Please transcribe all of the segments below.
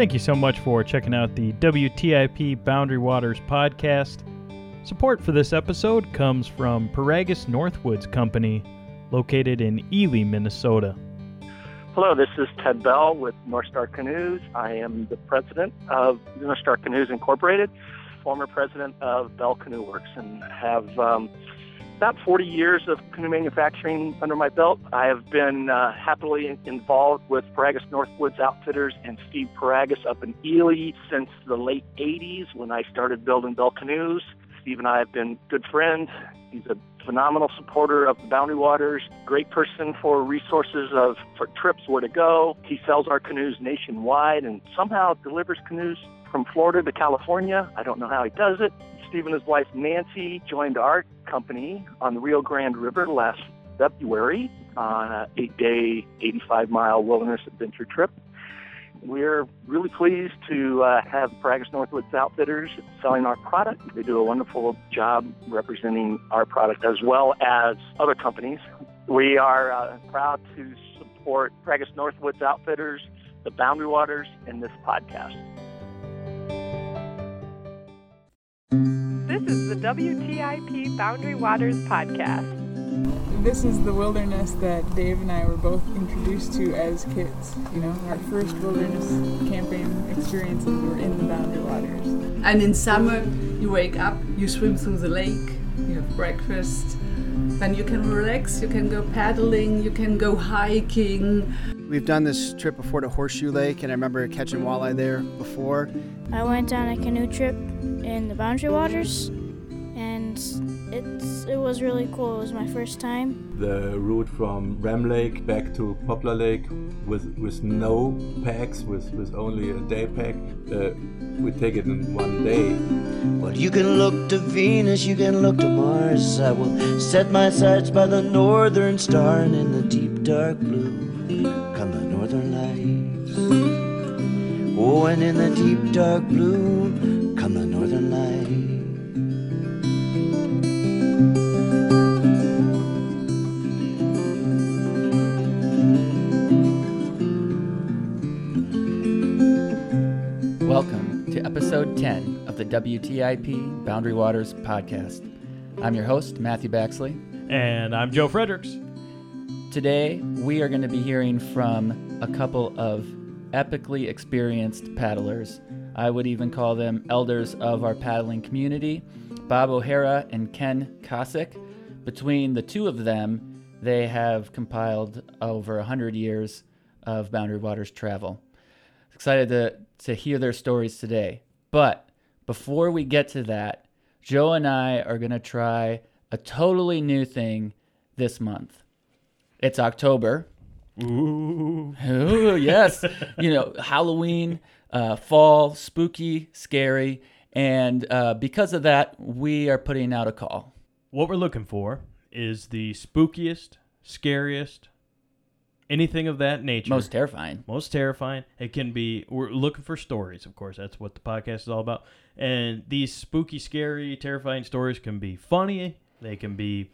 Thank you so much for checking out the WTIP Boundary Waters podcast. Support for this episode comes from Piragis Northwoods Company, located in Ely, Minnesota. Hello, this is Ted Bell with North Star Canoes. I am the president of North Star Canoes Incorporated, former president of Bell Canoe Works, and have um, about 40 years of canoe manufacturing under my belt. I have been uh, happily involved with Piragis Northwoods Outfitters and Steve Piragis up in Ely since the late 80s when I started building Bell canoes. Steve and I have been good friends. He's a phenomenal supporter of the Boundary Waters, great person for resources of for trips where to go. He sells our canoes nationwide and somehow delivers canoes from Florida to California. I don't know how he does it. Steve and his wife Nancy joined our company on the Rio Grande River last February on an eight day, 85 mile wilderness adventure trip. We're really pleased to uh, have Piragis Northwoods Outfitters selling our product. They do a wonderful job representing our product as well as other companies. We are uh, proud to support Piragis Northwoods Outfitters, the Boundary Waters, and this podcast. This is the WTIP Boundary Waters podcast. This is the wilderness that Dave and I were both introduced to as kids. You know, our first wilderness camping experiences were in the Boundary Waters. And in summer, you wake up, you swim through the lake, you have breakfast, then you can relax, you can go paddling, you can go hiking. We've done this trip before to Horseshoe Lake, and I remember catching walleye there before. I went on a canoe trip in the Boundary Waters, and it's it was really cool. It was my first time. The route from Ram Lake back to Poplar Lake with with no packs, with, with only a day pack, uh, we take it in one day. Well, you can look to Venus, you can look to Mars. I will set my sights by the northern star, and in the deep dark blue come the northern lights. Oh, and in the deep dark blue WTIP Boundary Waters podcast. I'm your host, Matthew Baxley. And I'm Joe Friedrichs. Today, we are going to be hearing from a couple of epically experienced paddlers. I would even call them elders of our paddling community, Bob O'Hara and Ken Kosick. Between the two of them, they have compiled over 100 years of Boundary Waters travel. Excited to, to hear their stories today. But before we get to that, Joe and I are going to try a totally new thing this month. It's October. Ooh. Ooh, yes. you know, Halloween, uh, fall, spooky, scary. And uh, because of that, we are putting out a call. What we're looking for is the spookiest, scariest, anything of that nature. Most terrifying. Most terrifying. It can be, we're looking for stories, of course. That's what the podcast is all about. And these spooky, scary, terrifying stories can be funny. They can be,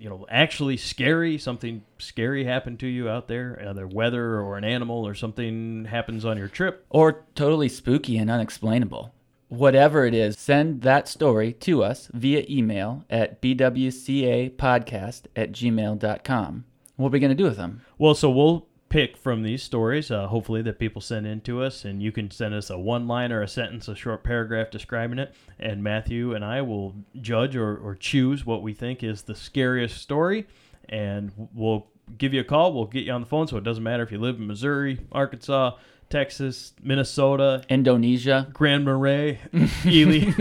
you know, actually scary. Something scary happened to you out there, either weather or an animal or something happens on your trip. Or totally spooky and unexplainable. Whatever it is, send that story to us via email at bwcapodcast at gmail.com. What are we going to do with them? Well, so we'll pick from these stories, uh, hopefully, that people send in to us, and you can send us a one line or a sentence, a short paragraph describing it, and Matthew and I will judge or, or choose what we think is the scariest story, and we'll give you a call. We'll get you on the phone, so it doesn't matter if you live in Missouri, Arkansas, Texas, Minnesota, Indonesia, Grand Marais, Ely.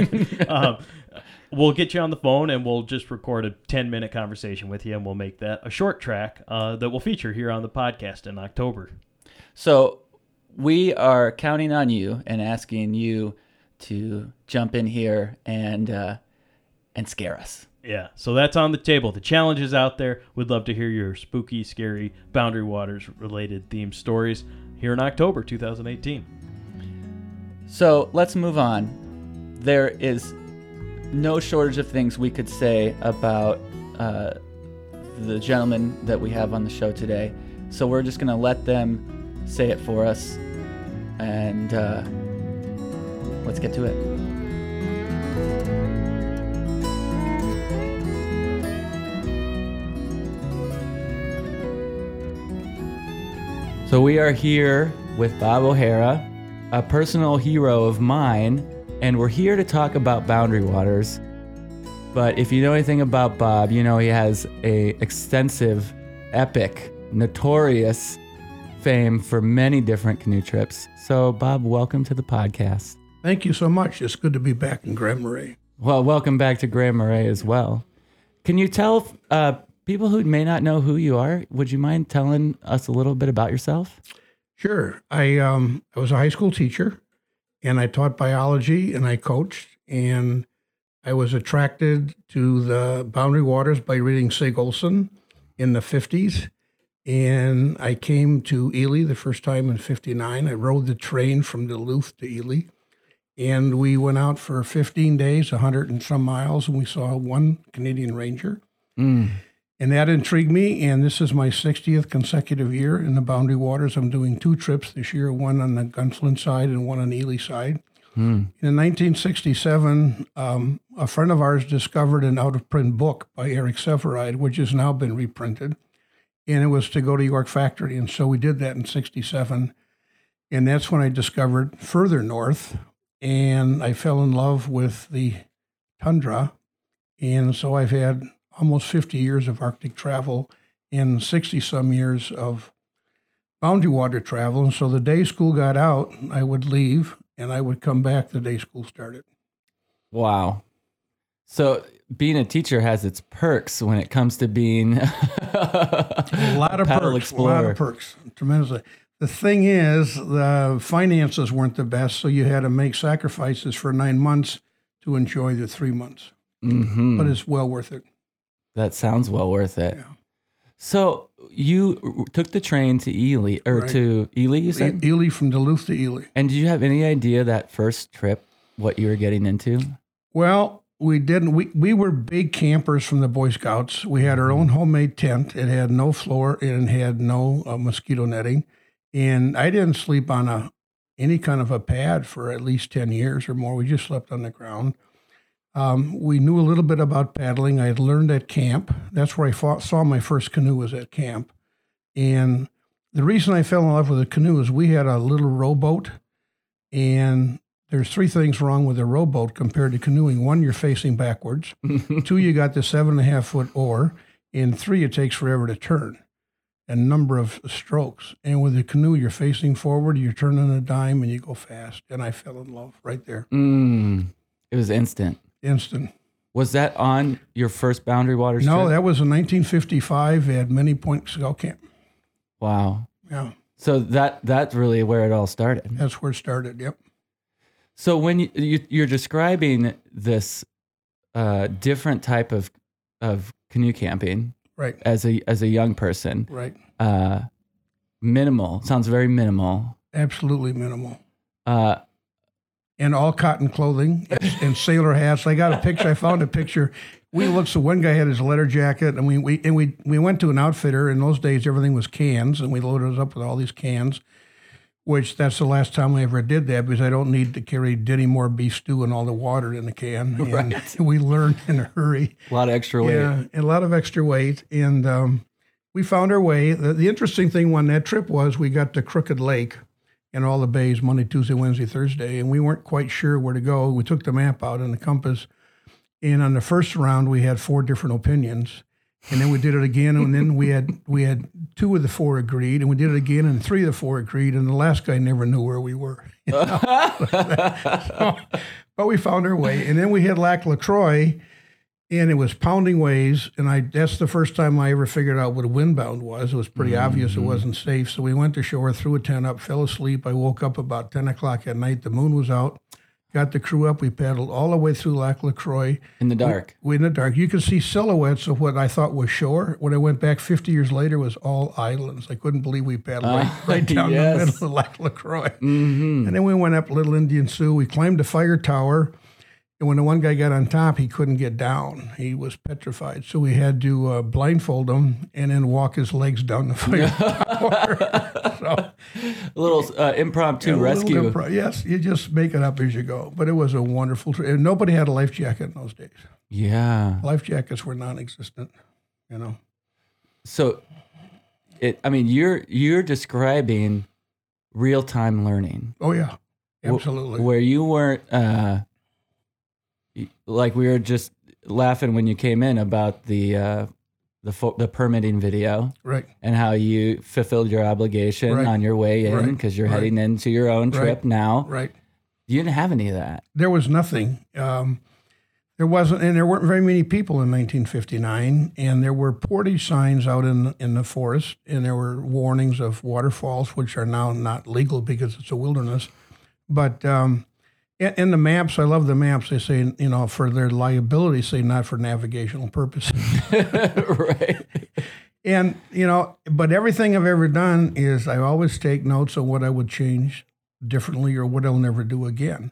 um, we'll get you on the phone and we'll just record a 10 minute conversation with you and we'll make that a short track uh, that we'll feature here on the podcast in October. So we are counting on you and asking you to jump in here and uh, and scare us. Yeah, so that's on the table. The challenge is out there. We'd love to hear your spooky, scary Boundary Waters related theme stories here in October 2018. So let's move on. There is no shortage of things we could say about uh, the gentleman that we have on the show today. So we're just going to let them say it for us. and uh, let's get to it. So we are here with Bob O'Hara, a personal hero of mine, and we're here to talk about Boundary Waters. But if you know anything about Bob, you know he has a extensive, epic, notorious fame for many different canoe trips. So Bob, welcome to the podcast. Thank you so much. It's good to be back in Grand Marais. Well, welcome back to Grand Marais as well. Can you tell uh, people who may not know who you are? Would you mind telling us a little bit about yourself? Sure. I um I was a high school teacher and I taught biology and I coached and I was attracted to the boundary waters by reading Sig Olson in the 50s and I came to Ely the first time in 59. I rode the train from Duluth to Ely and we went out for 15 days, 100 and some miles and we saw one Canadian Ranger. Mm. And that intrigued me. And this is my 60th consecutive year in the Boundary Waters. I'm doing two trips this year, one on the Gunflint side and one on the Ely side. Mm. In 1967, um, a friend of ours discovered an out of print book by Eric Sevareid, which has now been reprinted. And it was to go to York Factory. And so we did that in 67. And that's when I discovered further north. And I fell in love with the tundra. And so I've had almost 50 years of Arctic travel and 60 some years of boundary water travel. And so the day school got out, I would leave and I would come back the day school started. Wow. So being a teacher has its perks when it comes to being a lot of perks, explorer. a lot of perks, tremendously. The thing is, the finances weren't the best, so you had to make sacrifices for nine months to enjoy the three months. Mhm. But it's well worth it. That sounds well worth it. So you took the train to Ely or Right. to Ely, you said? E- Ely from Duluth to Ely. And did you have any idea that first trip what you were getting into? Well, we didn't. We, we were big campers from the Boy Scouts. We had our own homemade tent. It had no floor and had no uh, mosquito netting. And I didn't sleep on a any kind of a pad for at least 10 years or more. We just slept on the ground. Um, we knew a little bit about paddling. I had learned at camp. That's where I fought, saw my first canoe was at camp. And the reason I fell in love with a canoe is we had a little rowboat and there's three things wrong with a rowboat compared to canoeing. One, you're facing backwards. Two, you got the seven and a half foot oar. And three, it takes forever to turn and number of strokes. And with a canoe, you're facing forward, you're turning a dime, and you go fast. And I fell in love right there, Mm, it was instant. Instant. Was that on your first Boundary Waters No, trip? that was in 1955 at Many Point Scout Camp. wow. Yeah, So that that's really where it all started. that's where it started. Yep. So when you, you you're describing this uh, different type of of canoe camping Right, as a as a young person, right. uh, minimal sounds very minimal. Absolutely minimal. Uh, and all cotton clothing and, and sailor hats. I got a picture. I found a picture. We looked. So one guy had his leather jacket, and we, we and we we went to an outfitter. In those days, everything was cans, and we loaded us up with all these cans. Which that's the last time I ever did that because I don't need to carry any more beef stew and all the water in the can. And Right. we learned in a hurry. a lot of extra weight. Yeah, and a lot of extra weight. And um, we found our way. The, the interesting thing on that trip was we got to Crooked Lake and all the bays Monday, Tuesday, Wednesday, Thursday, and we weren't quite sure where to go. We took the map out and the compass. And on the first round, we had four different opinions. And then we did it again, and then we had we had two of the four agreed, and we did it again, and three of the four agreed, and the last guy never knew where we were. you know? So, but we found our way, and then we hit Lac Lacroix, and it was pounding waves, and I that's the first time I ever figured out what a windbound was. It was pretty obvious it wasn't safe, so we went to shore, threw a tent up, fell asleep. I woke up about ten o'clock at night. The moon was out. Got the crew up. We paddled all the way through Lac Lacroix. in the dark. We in the dark. You could see silhouettes of what I thought was shore. When I went back 50 years later, it was all islands. I couldn't believe we paddled right, Ah, right down yes. the middle of Lac Lacroix. hmm And then we went up Little Indian Sioux. We climbed a fire tower, And when the one guy got on top, he couldn't get down. He was petrified. So we had to uh, blindfold him and then walk his legs down the fire so, a little uh, impromptu little rescue. impro- yes, you just make it up as you go. But it was a wonderful trip. Nobody had a life jacket in those days. yeah. Life jackets were non-existent. You know. So, it. I mean, you're you're describing real time learning. Oh yeah, absolutely. where you weren't uh, like we were just laughing when you came in about the uh, the fo- the permitting video Right. and how you fulfilled your obligation Right. on your way in Right. because you're Right. heading into your own Right. trip now. Right. You didn't have any of that. There was nothing. Um, there wasn't, and there weren't very many people in 1959. And there were portage signs out in in the forest, and there were warnings of waterfalls, which are now not legal because it's a wilderness. But um, in the maps, I love the maps. They say, you know, for their liability, say not for navigational purposes. right. And you know, but everything I've ever done is I always take notes on what I would change differently or what I'll never do again.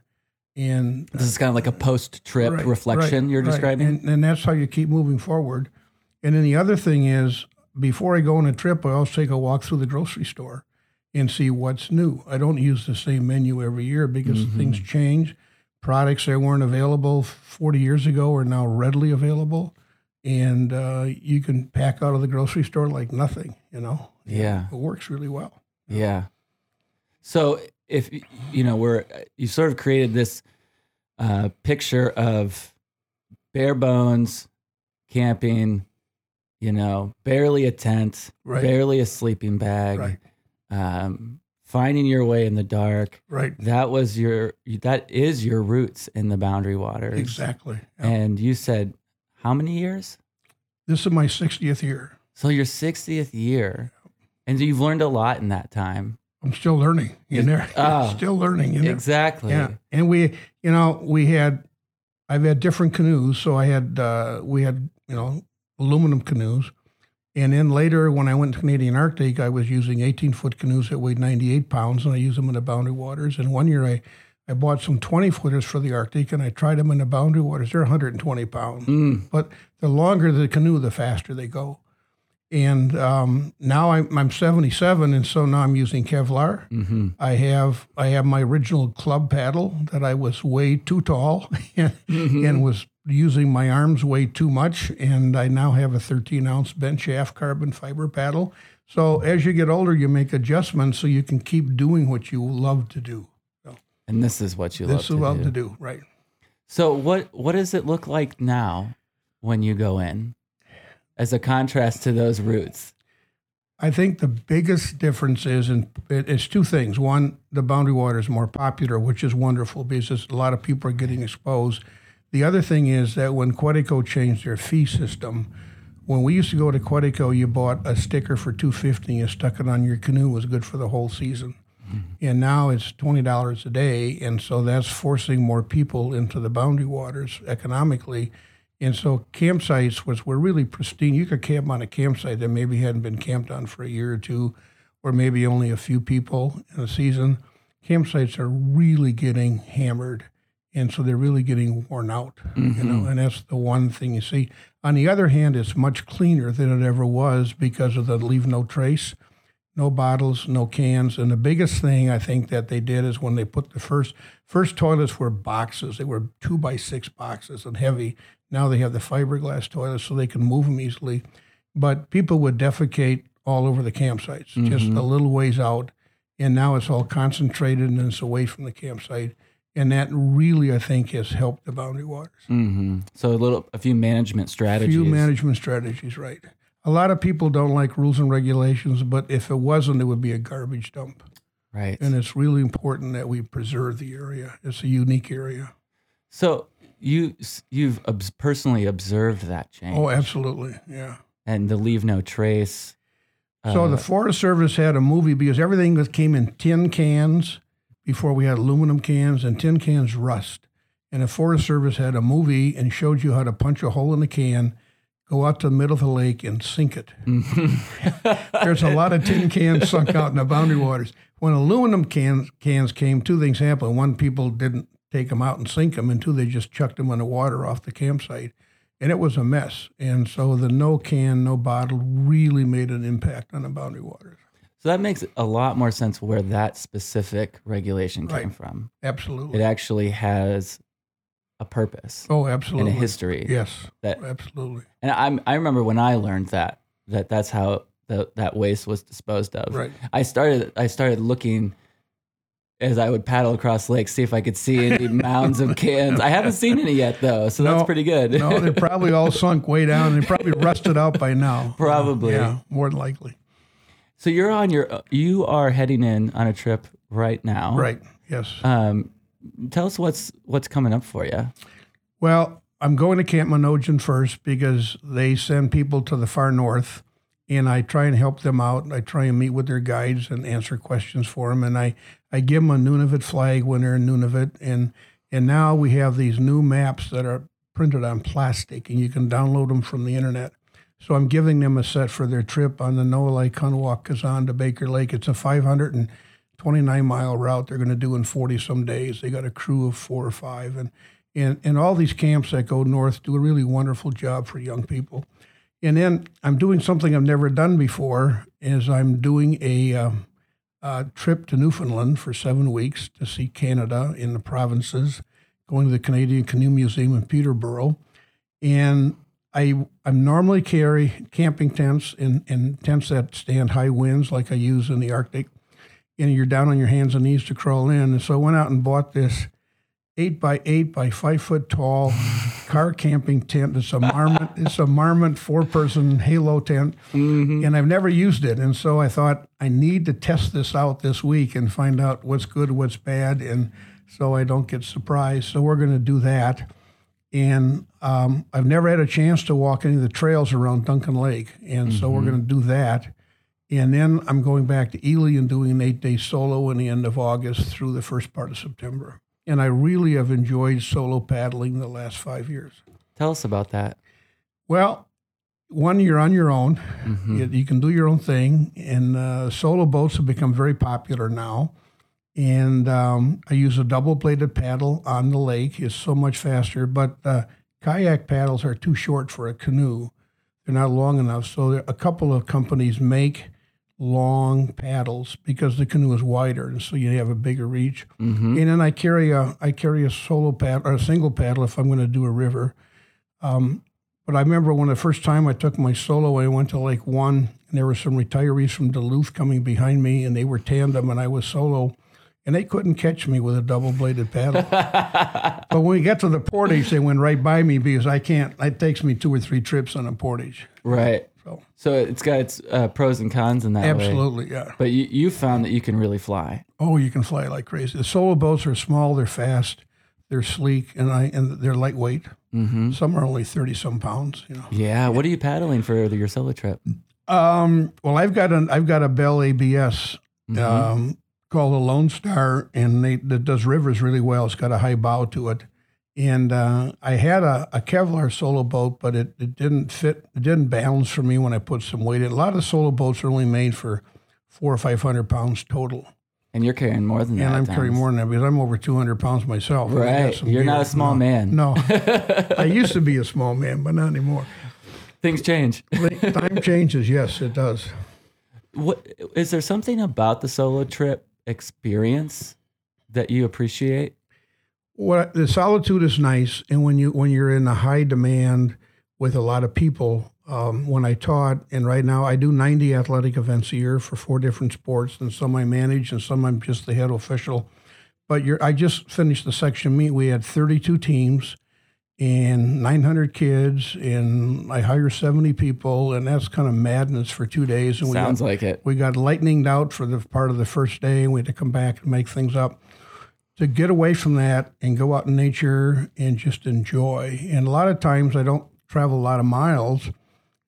And This is kind of like a post trip Right, reflection right, you're right. describing. And, and that's how you keep moving forward. And then the other thing is, before I go on a trip, I always take a walk through the grocery store and see what's new. I don't use the same menu every year because Mm-hmm. things change. Products that weren't available 40 years ago are now readily available. And uh, you can pack out of the grocery store like nothing, you know? Yeah. It works really well. Yeah. So if you know, we're you sort of created this uh, picture of bare bones camping, you know, barely a tent, Right. barely a sleeping bag, Right. Um, finding your way in the dark. Right. That was your that is your roots in the Boundary Waters. Exactly. Yeah. And you said how many years? This is my 60th year. So your 60th year. And you've learned a lot in that time. I'm still learning in there. Oh. still learning. Exactly. Yeah, and we, you know, we had, I've had different canoes. So I had, uh, we had, you know, aluminum canoes, and then later when I went to Canadian Arctic, I was using 18 foot canoes that weighed 98 pounds, and I used them in the boundary waters. And one year I, I bought some 20 footers for the Arctic, and I tried them in the boundary waters. They're 120 pounds, Mm. but the longer the canoe, the faster they go. And um, now I'm, I'm 77, and so now I'm using Kevlar. Mm-hmm. I have I have my original club paddle that I was way too tall and, Mm-hmm. and was using my arms way too much, and I now have a 13 ounce bent shaft carbon fiber paddle. So as you get older, you make adjustments so you can keep doing what you love to do. And this is what you this love is to love do. to do, right? So what what does it look like now when you go in, as a contrast to those roots? I think the biggest difference is, and it's two things. One, the boundary water is more popular, which is wonderful because a lot of people are getting exposed. The other thing is that when Quetico changed their fee system, when we used to go to Quetico, you bought a sticker for two fifty, you stuck it on your canoe, it was good for the whole season. Mm-hmm. And now it's twenty dollars a day, and so that's forcing more people into the boundary waters economically. And so campsites, which were really pristine, you could camp on a campsite that maybe hadn't been camped on for a year or two, or maybe only a few people in a season. Campsites are really getting hammered, and so they're really getting worn out. You know, mm-hmm. and that's the one thing you see. On the other hand, it's much cleaner than it ever was because of the leave no trace no bottles, no cans. And the biggest thing I think that they did is when they put the first first toilets were boxes. They were two by six boxes and heavy. Now they have the fiberglass toilets so they can move them easily. But people would defecate all over the campsites, just mm-hmm. a little ways out. And now it's all concentrated and it's away from the campsite. And that really, I think, has helped the boundary waters. Mm-hmm. So a little, a few management strategies. Few management strategies, right. A lot of people don't like rules and regulations, but if it wasn't, it would be a garbage dump. right. And it's really important that we preserve the area. It's a unique area. So you you've personally observed that change. Oh, absolutely. Yeah. And the leave no trace. So uh, the Forest Service had a movie because everything that came in tin cans before we had aluminum cans, and tin cans rust. And the Forest Service had a movie and showed you how to punch a hole in the can, go out to the middle of the lake, and sink it. There's a lot of tin cans sunk out in the boundary waters. When aluminum cans cans came, two things happened. One, people didn't take them out and sink them, and two, they just chucked them in the water off the campsite. And it was a mess. And so the no can, no bottle really made an impact on the boundary waters. So that makes a lot more sense where that specific regulation came Right. from. Absolutely. It actually has a purpose. Oh, absolutely. And a history. Yes, That absolutely. And I I remember when I learned that that that's how the, that waste was disposed of. Right. I started I started looking as I would paddle across lakes, see if I could see any mounds of cans. I haven't seen any yet though, so that's pretty good. no, they're probably all sunk way down. They probably rusted out by now. Probably. Yeah, more than likely. So you're on your you are heading in on a trip right now. Right. Yes. Um, tell us what's what's coming up for you. Well, I'm going to Camp Menogyn first because they send people to the far north, and I try and help them out. I try and meet with their guides and answer questions for them, and I, I give them a Nunavut flag when they're in Nunavut, and and now we have these new maps that are printed on plastic, and you can download them from the internet. So I'm giving them a set for their trip on the Noah Lake, Kunwak, Kazan to Baker Lake. It's a 529 mile route they're going to do in 40 some days. They got a crew of four or five, and and and all these camps that go north do a really wonderful job for young people. And then I'm doing something I've never done before. Is I'm doing a, um, trip to Newfoundland for seven weeks to see Canada in the provinces, going to the Canadian Canoe Museum in Peterborough, and I I normally carry camping tents and, and tents that stand high winds like I use in the Arctic. And you're down on your hands and knees to crawl in. And so I went out and bought this eight by eight by five foot tall car camping tent. It's a marmot. it's a marmot four person halo tent, mm-hmm. and I've never used it. And so I thought I need to test this out this week and find out what's good, what's bad, and so I don't get surprised. So we're going to do that. And um, I've never had a chance to walk any of the trails around Duncan Lake, and so we're going to do that. And then I'm going back to Ely and doing an eight day solo in the end of August through the first part of September. And I really have enjoyed solo paddling the last five years. Tell us about that. Well, one, you're on your own. Mm-hmm. You, you can do your own thing. And uh, solo boats have become very popular now. And um, I use a double bladed paddle on the lake. It's so much faster. But uh, kayak paddles are too short for a canoe, they're not long enough. So there, a couple of companies make long paddles because the canoe is wider and so you have a bigger reach. Mm-hmm. And then I carry a I carry a solo paddle or a single paddle if I'm going to do a river. Um, but I remember when the first time I took my solo, I went to Lake One, and there were some retirees from Duluth coming behind me, and they were tandem, and I was solo, and they couldn't catch me with a double bladed paddle. but when we got to the portage, they went right by me because I can't. It takes me two or three trips on a portage. Right. So, So it's got its uh, pros and cons in that way. Absolutely, yeah. But you you found that you can really fly. Oh, you can fly like crazy. The solo boats are small, they're fast, they're sleek, and I and they're lightweight. Mm-hmm. Some are only thirty some pounds. You know. Yeah. What are you paddling for the, your solo trip? Um, well, I've got an I've got a Bell ABS Mm-hmm. um, called a Lone Star, and they, that does rivers really well. It's got a high bow to it, and uh, I had a, a Kevlar solo boat, but it, it didn't fit. It didn't balance for me when I put some weight in. A lot of solo boats are only made for four or five hundred pounds total, And you're carrying more than that. and I'm at carrying more than that because I'm over two hundred pounds myself. and Right. You're not a small No. man. No, I used to be a small man, but not anymore. Things change. Time changes. Yes, it does. What is there something about the solo trip experience that you appreciate? What the solitude is nice, and when you when you're in a high demand with a lot of people. Um, when I taught, and right now I do 90 athletic events a year for four different sports, and some I manage, and some I'm just the head official. But you're, I just finished the section meet. We had 32 teams and 900 kids, and I hire 70 people, and that's kind of madness for two days. And we Sounds got, like it. we got lightninged out for the part of the first day, and we had to come back and make things up. To get away from that and go out in nature and just enjoy. And a lot of times I don't travel a lot of miles.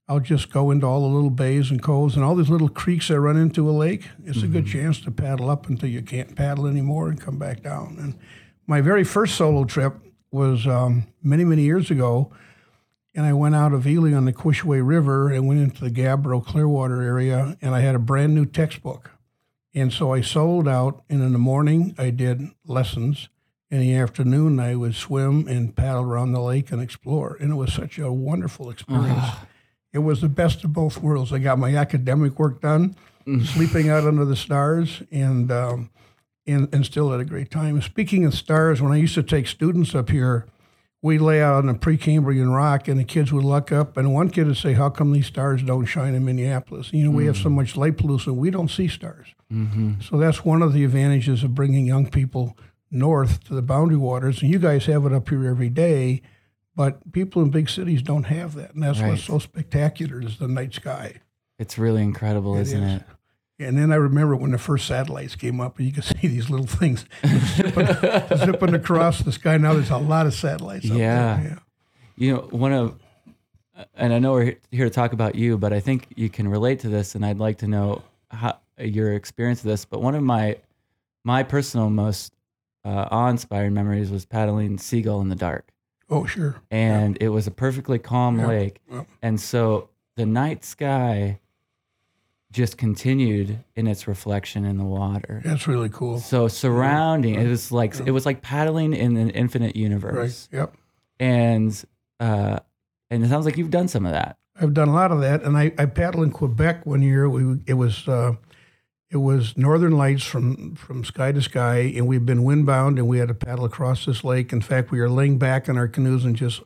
I'll just go into all the little bays and coves and all these little creeks that run into a lake. It's a good mm-hmm. chance to paddle up until you can't paddle anymore and come back down. And my very first solo trip was um, many, many years ago. And I went out of Ely on the Kawishiwi River and went into the Gabbro Clearwater area, and I had a brand new textbook. And so I sold out, and in the morning I did lessons, In the afternoon, I would swim and paddle around the lake and explore, and it was such a wonderful experience. It was the best of both worlds. I got my academic work done, sleeping out under the stars, and um, and and still had a great time. Speaking of stars, when I used to take students up here, we lay out on a Precambrian rock, and the kids would look up, and one kid would say, "How come these stars don't shine in Minneapolis? You know, we have so much light pollution, we don't see stars." Mm-hmm. So that's one of the advantages of bringing young people north to the boundary waters, and you guys have it up here every day. But people in big cities don't have that, and that's Right. what's so spectacular is the night sky. It's really incredible, isn't is. it? And then I remember when the first satellites came up, and you could see these little things zipping, zipping across the sky. Now there's a lot of satellites. Up Yeah. There. You know, one of, and I know we're here to talk about you, but I think you can relate to this, and I'd like to know how your experience of this. But one of my, my personal most uh, awe-inspiring memories was paddling Seagull in the dark, Oh, sure. and it was a perfectly calm Yeah. lake, Yeah. and so the night sky just continued in its reflection in the water. That's really cool. So surrounding, it was like it was like paddling in an infinite universe. Right. Yep. And uh, and it sounds like you've done some of that. I've done a lot of that, and I, I paddled in Quebec one year. We it was uh, it was Northern Lights from from sky to sky, and we've been windbound, and we had to paddle across this lake. In fact, we were laying back in our canoes and just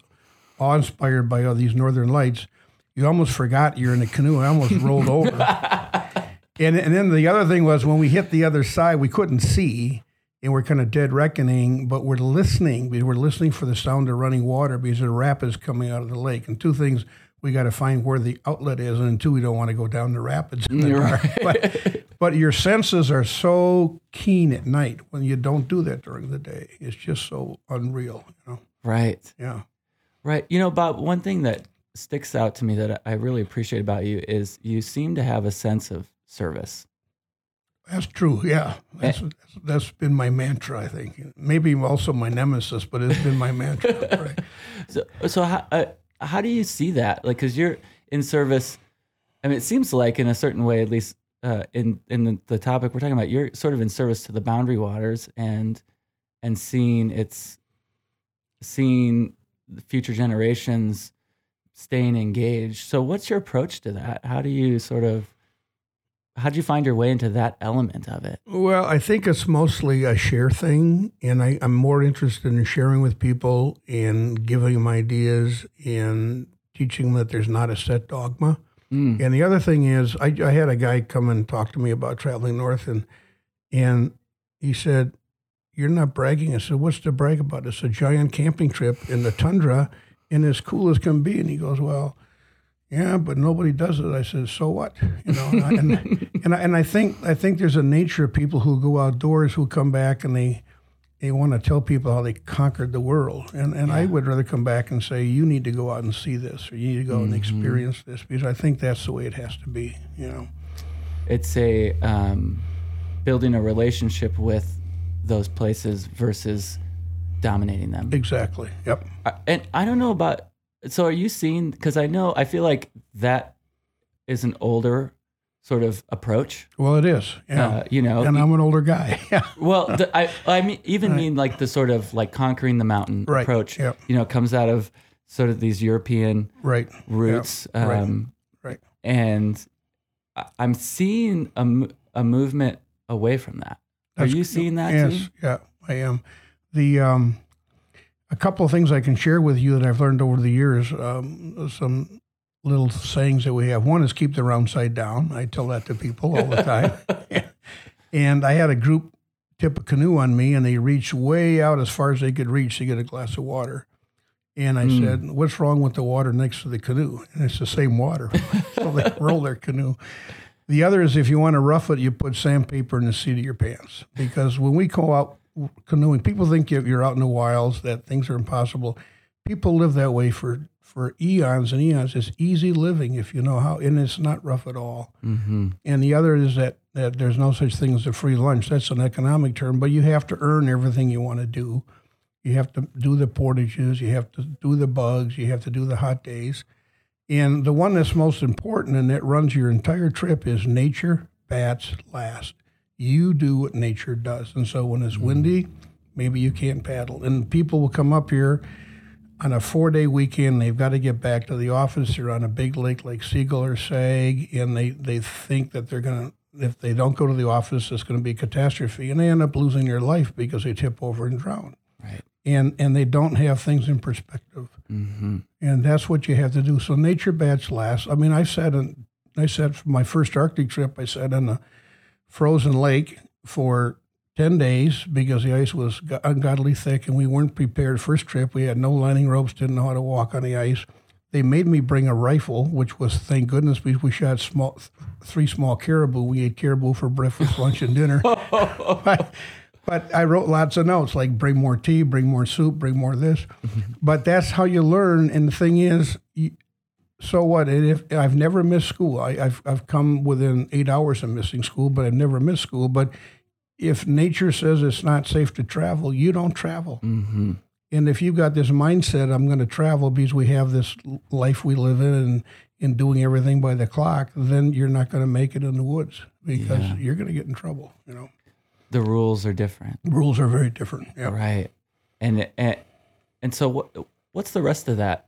awe inspired by all these Northern Lights. You almost forgot you're in a canoe. I almost rolled over. And and then the other thing was when we hit the other side, we couldn't see, and we're kind of dead reckoning, but we're listening we're listening for the sound of running water because the rapids coming out of the lake. And two things, we got to find where the outlet is, and two, we don't want to go down the rapids in the You're dark. But, but your senses are so keen at night when you don't do that during the day. It's just so unreal, you know. Right. Yeah. Right. You know, Bob, one thing that sticks out to me that I really appreciate about you is you seem to have a sense of service. That's true. Yeah, that's, that's that's been my mantra. I think maybe also my nemesis, but it's been my mantra. right. So, so how, uh, how do you see that? Like, because you're in service. I mean, it seems like in a certain way, at least uh, in in the, the topic we're talking about, you're sort of in service to the boundary waters and and seeing its seeing future generations staying engaged. So, what's your approach to that? How do you sort of how do you find your way into that element of it? Well, I think it's mostly a share thing, and I, I'm more interested in sharing with people and giving them ideas and teaching them that there's not a set dogma. Mm. And the other thing is, I, I had a guy come and talk to me about traveling north, and and he said, "You're not bragging." I said, "What's to brag about? It's a giant camping trip in the tundra, and as cool as can be." And he goes, "Well." Yeah, but nobody does it. I said, so what? You know, and I, and, and, I, and I think I think there's a nature of people who go outdoors who come back and they they want to tell people how they conquered the world. And and I would rather come back and say, you need to go out and see this, or you need to go and experience this, because I think that's the way it has to be. You know. It's a um, building a relationship with those places versus dominating them. Exactly. Yep. And I don't know about. So are you seeing? Because I know I feel like that is an older sort of approach. Well, it is. Yeah. Uh, you know, and I'm an older guy. Yeah. well, the, I I mean even mean like the sort of like conquering the mountain Right, approach. yep. You know, comes out of sort of these European Right. roots. Yep, right, Um, right. And I- I'm seeing a, a movement away from that. Are you seeing that Yes, too? yeah, I am. The um, a couple of things I can share with you that I've learned over the years. Um, some little sayings that we have. One is keep the round side down. I tell that to people all the time. and I had a group tip a canoe on me, and they reached way out as far as they could reach to get a glass of water. And I Hmm. said, "What's wrong with the water next to the canoe?" And it's the same water. so they roll their canoe. The other is if you want to rough it, you put sandpaper in the seat of your pants. Because when we go out canoeing, people think you- you're out in the wilds, that things are impossible. People live that way for, for eons and eons. It's easy living if you know how, and it's not rough at all. Mm-hmm. And the other is that, that there's no such thing as a free lunch. That's an economic term, but you have to earn everything you want to do. You have to do the portages, you have to do the bugs, you have to do the hot days. And the one that's most important and that runs your entire trip is nature bats last. You do what nature does. And so when it's windy, maybe you can't paddle. And people will come up here on a four day weekend. They've got to get back to the office. They're on a big lake like Seagull or Sag, and they, they think that they're going to, if they don't go to the office, it's going to be a catastrophe. And they end up losing their life because they tip over and drown. Right. And, and they don't have things in perspective. Mm-hmm. And that's what you have to do. So nature bats last. I mean, I sat in, I sat for my first Arctic trip, I sat in a frozen lake for 10 days because the ice was go- ungodly thick and we weren't prepared. First trip, we had no lining ropes, didn't know how to walk on the ice. They made me bring a rifle, which was thank goodness because we shot small, three small caribou. We ate caribou for breakfast, lunch, and dinner. but, but I wrote lots of notes like bring more tea, bring more soup, bring more this. Mm-hmm. but that's how you learn. And the thing is, you, so what? And if I've never missed school, I, I've I've come within eight hours of missing school, but I've never missed school. But if nature says it's not safe to travel, you don't travel. Mm-hmm. And if you've got this mindset, I'm going to travel because we have this life we live in and in doing everything by the clock, then you're not going to make it in the woods because Yeah. you're going to get in trouble. You know, The rules are different. rules are very different. Yeah. Right. And and and so what what's the rest of that?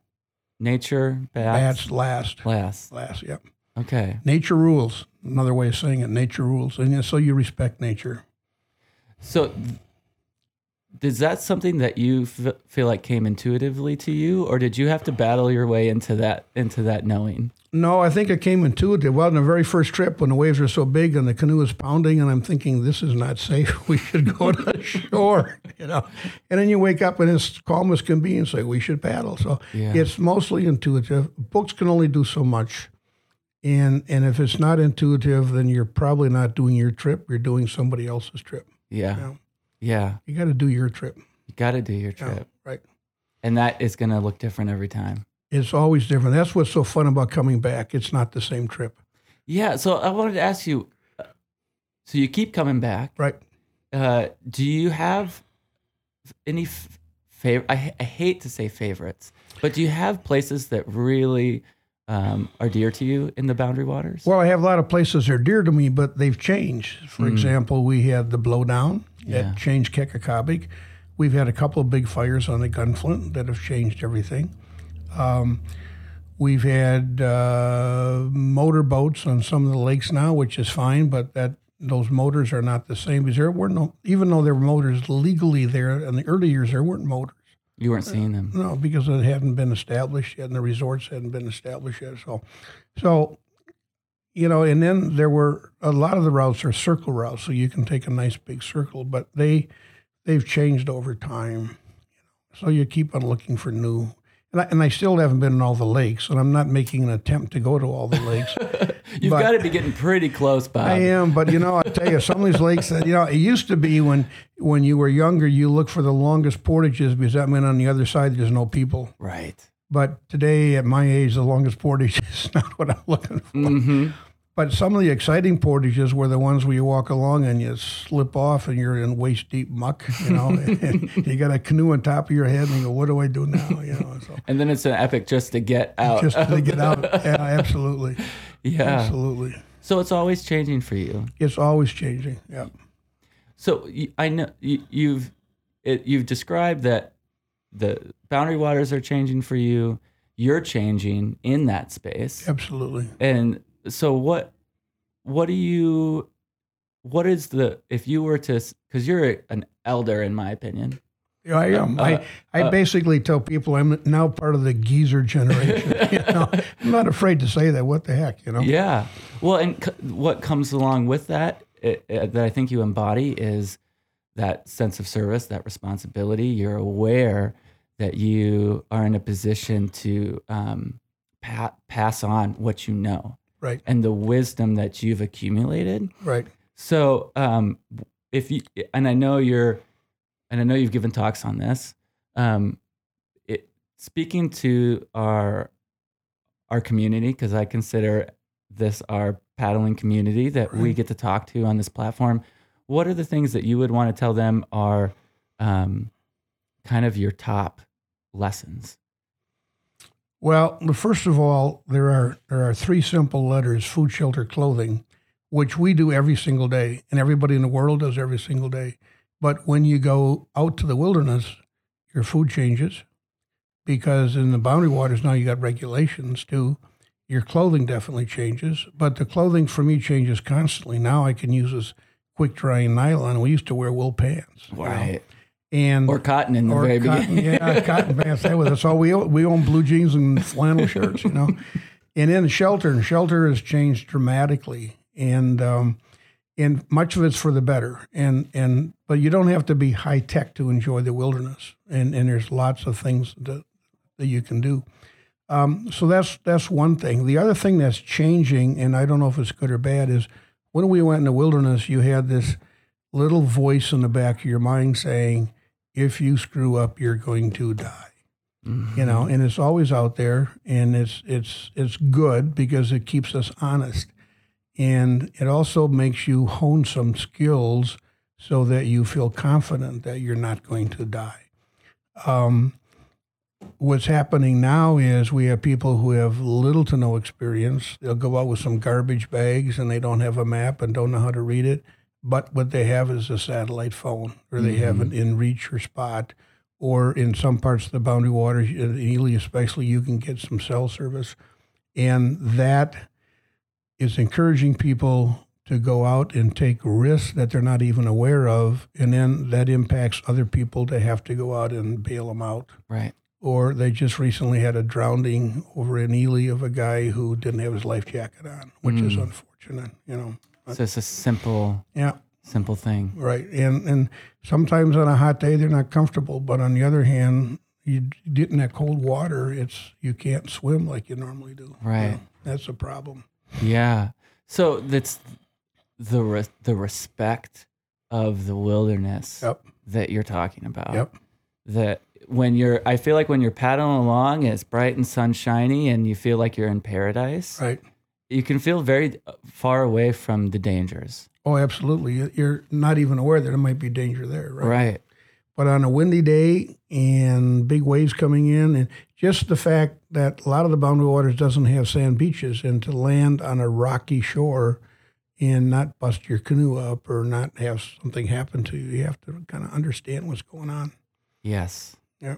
Nature, bats, Bats last. last. Last. Yep. Okay. Nature rules. Another way of saying it. Nature rules, and so you respect nature. So is that something that you f- feel like came intuitively to you or did you have to battle your way into that into that knowing? No, I think it came intuitive. Well, on the very first trip, when the waves were so big and the canoe was pounding, and I'm thinking, this is not safe. We should go to shore, you know. And then you wake up and it's calm as can be and say, we should paddle. So Yeah. it's mostly intuitive. Books can only do so much. And, and if it's not intuitive, then you're probably not doing your trip. You're doing somebody else's trip. Yeah. Yeah. Yeah. You got to do your trip. You got to do your Yeah, trip. right. And that is going to look different every time. It's always different. That's what's so fun about coming back. It's not the same trip. Yeah, so I wanted to ask you uh, so you keep coming back. Right. Uh, do you have any f- favorite? I hate to say favorites, but do you have places that really um, are dear to you in the Boundary Waters? Well, I have a lot of places that are dear to me, but they've changed. For Mm. example, we had the blowdown Yeah. that changed Kekekabic. We've had a couple of big fires on the Gunflint that have changed everything. Um, we've had uh, motorboats on some of the lakes now, which is fine, but that those motors are not the same because there weren't no, even though there were motors legally there in the early years, there weren't motors. You weren't seeing them. No, because it hadn't been established yet, and the resorts hadn't been established yet. So, so you know, and then there were a lot of the routes are circle routes, so you can take a nice big circle, but they they've changed over time. You know, so you keep on looking for new. And I, and I still haven't been in all the lakes, and I'm not making an attempt to go to all the lakes. You've got to be getting pretty close, Bob. I am, but you know, I tell you, some of these lakes that you know, it used to be when when you were younger, you look for the longest portages because that meant on the other side there's no people. Right. But today, at my age, the longest portage is not what I'm looking for. Mm-hmm. But some of the exciting portages were the ones where you walk along and you slip off and you're in waist deep muck. You know, and you got a canoe on top of your head and you go, "What do I do now?" You know, so And then it's an epic just to get out. just to get out. Yeah, absolutely, yeah. absolutely. So it's always changing for you. It's always changing. Yeah. So I know you, you've it, you've described that the boundary waters are changing for you. You're changing in that space, Absolutely. and so what? What do you? What is the if you were to because you're an elder in my opinion. Yeah, I am. Uh, I, I uh, basically tell people I'm now part of the geezer generation. you know, I'm not afraid to say that. What the heck, you know? Yeah. Well, and c- what comes along with that it, it- that I think you embody is that sense of service, that responsibility. You're aware that you are in a position to um, pa- pass on what you know Right. and the wisdom that you've accumulated. Right. So, um, if you and I know you're, and I know you've given talks on this. Um, it, speaking to our our community, because I consider this our paddling community that we get to talk to on this platform. What are the things that you would want to tell them are um, kind of your top lessons? Well, first of all, there are there are three simple letters: food, shelter, clothing, which we do every single day, and everybody in the world does every single day. But when you go out to the wilderness, your food changes because in the boundary waters now you got regulations too. Your clothing definitely changes, but the clothing for me changes constantly. Now I can use this quick drying nylon. We used to wear wool pants, you know. Right. And Or cotton in the very cotton, beginning. yeah, cotton pants. That was that's all we own. we own blue jeans and flannel shirts, you know. And then shelter, and shelter has changed dramatically, and um, and much of it's for the better. And and but you don't have to be high tech to enjoy the wilderness, and and there's lots of things that that you can do. Um, so that's that's one thing. The other thing that's changing, and I don't know if it's good or bad, is when we went in the wilderness, you had this little voice in the back of your mind saying, "If you screw up, you're going to die." You know, and it's always out there, and it's it's it's good because it keeps us honest, and it also makes you hone some skills so that you feel confident that you're not going to die. Um, what's happening now is we have people who have little to no experience. They'll go out with some garbage bags and they don't have a map and don't know how to read it. But what they have is a satellite phone, or they have an inReach or spot, or in some parts of the boundary waters, in Ely especially, you can get some cell service. And that is encouraging people to go out and take risks that they're not even aware of. And then that impacts other people to have to go out and bail them out Right. or they just recently had a drowning over in Ely of a guy who didn't have his life jacket on, which is Mm. unfortunate, you know. So it's a simple, Yeah, simple thing. right. And and sometimes on a hot day they're not comfortable, but on the other hand, you get in that cold water, it's you can't swim like you normally do. Right. That's a problem. Yeah. So that's the re- the respect of the wilderness Yep. that you're talking about. Yep. That when you're, I feel like when you're paddling along, it's bright and sunshiny, and you feel like you're in paradise. Right. You can feel very far away from the dangers. Oh, absolutely. You- You're not even aware that there might be danger there, right? Right. But on a windy day and big waves coming in, and just the fact that a lot of the boundary waters doesn't have sand beaches, and to land on a rocky shore and not bust your canoe up or not have something happen to you, you have to kind of understand what's going on. Yes. Yeah.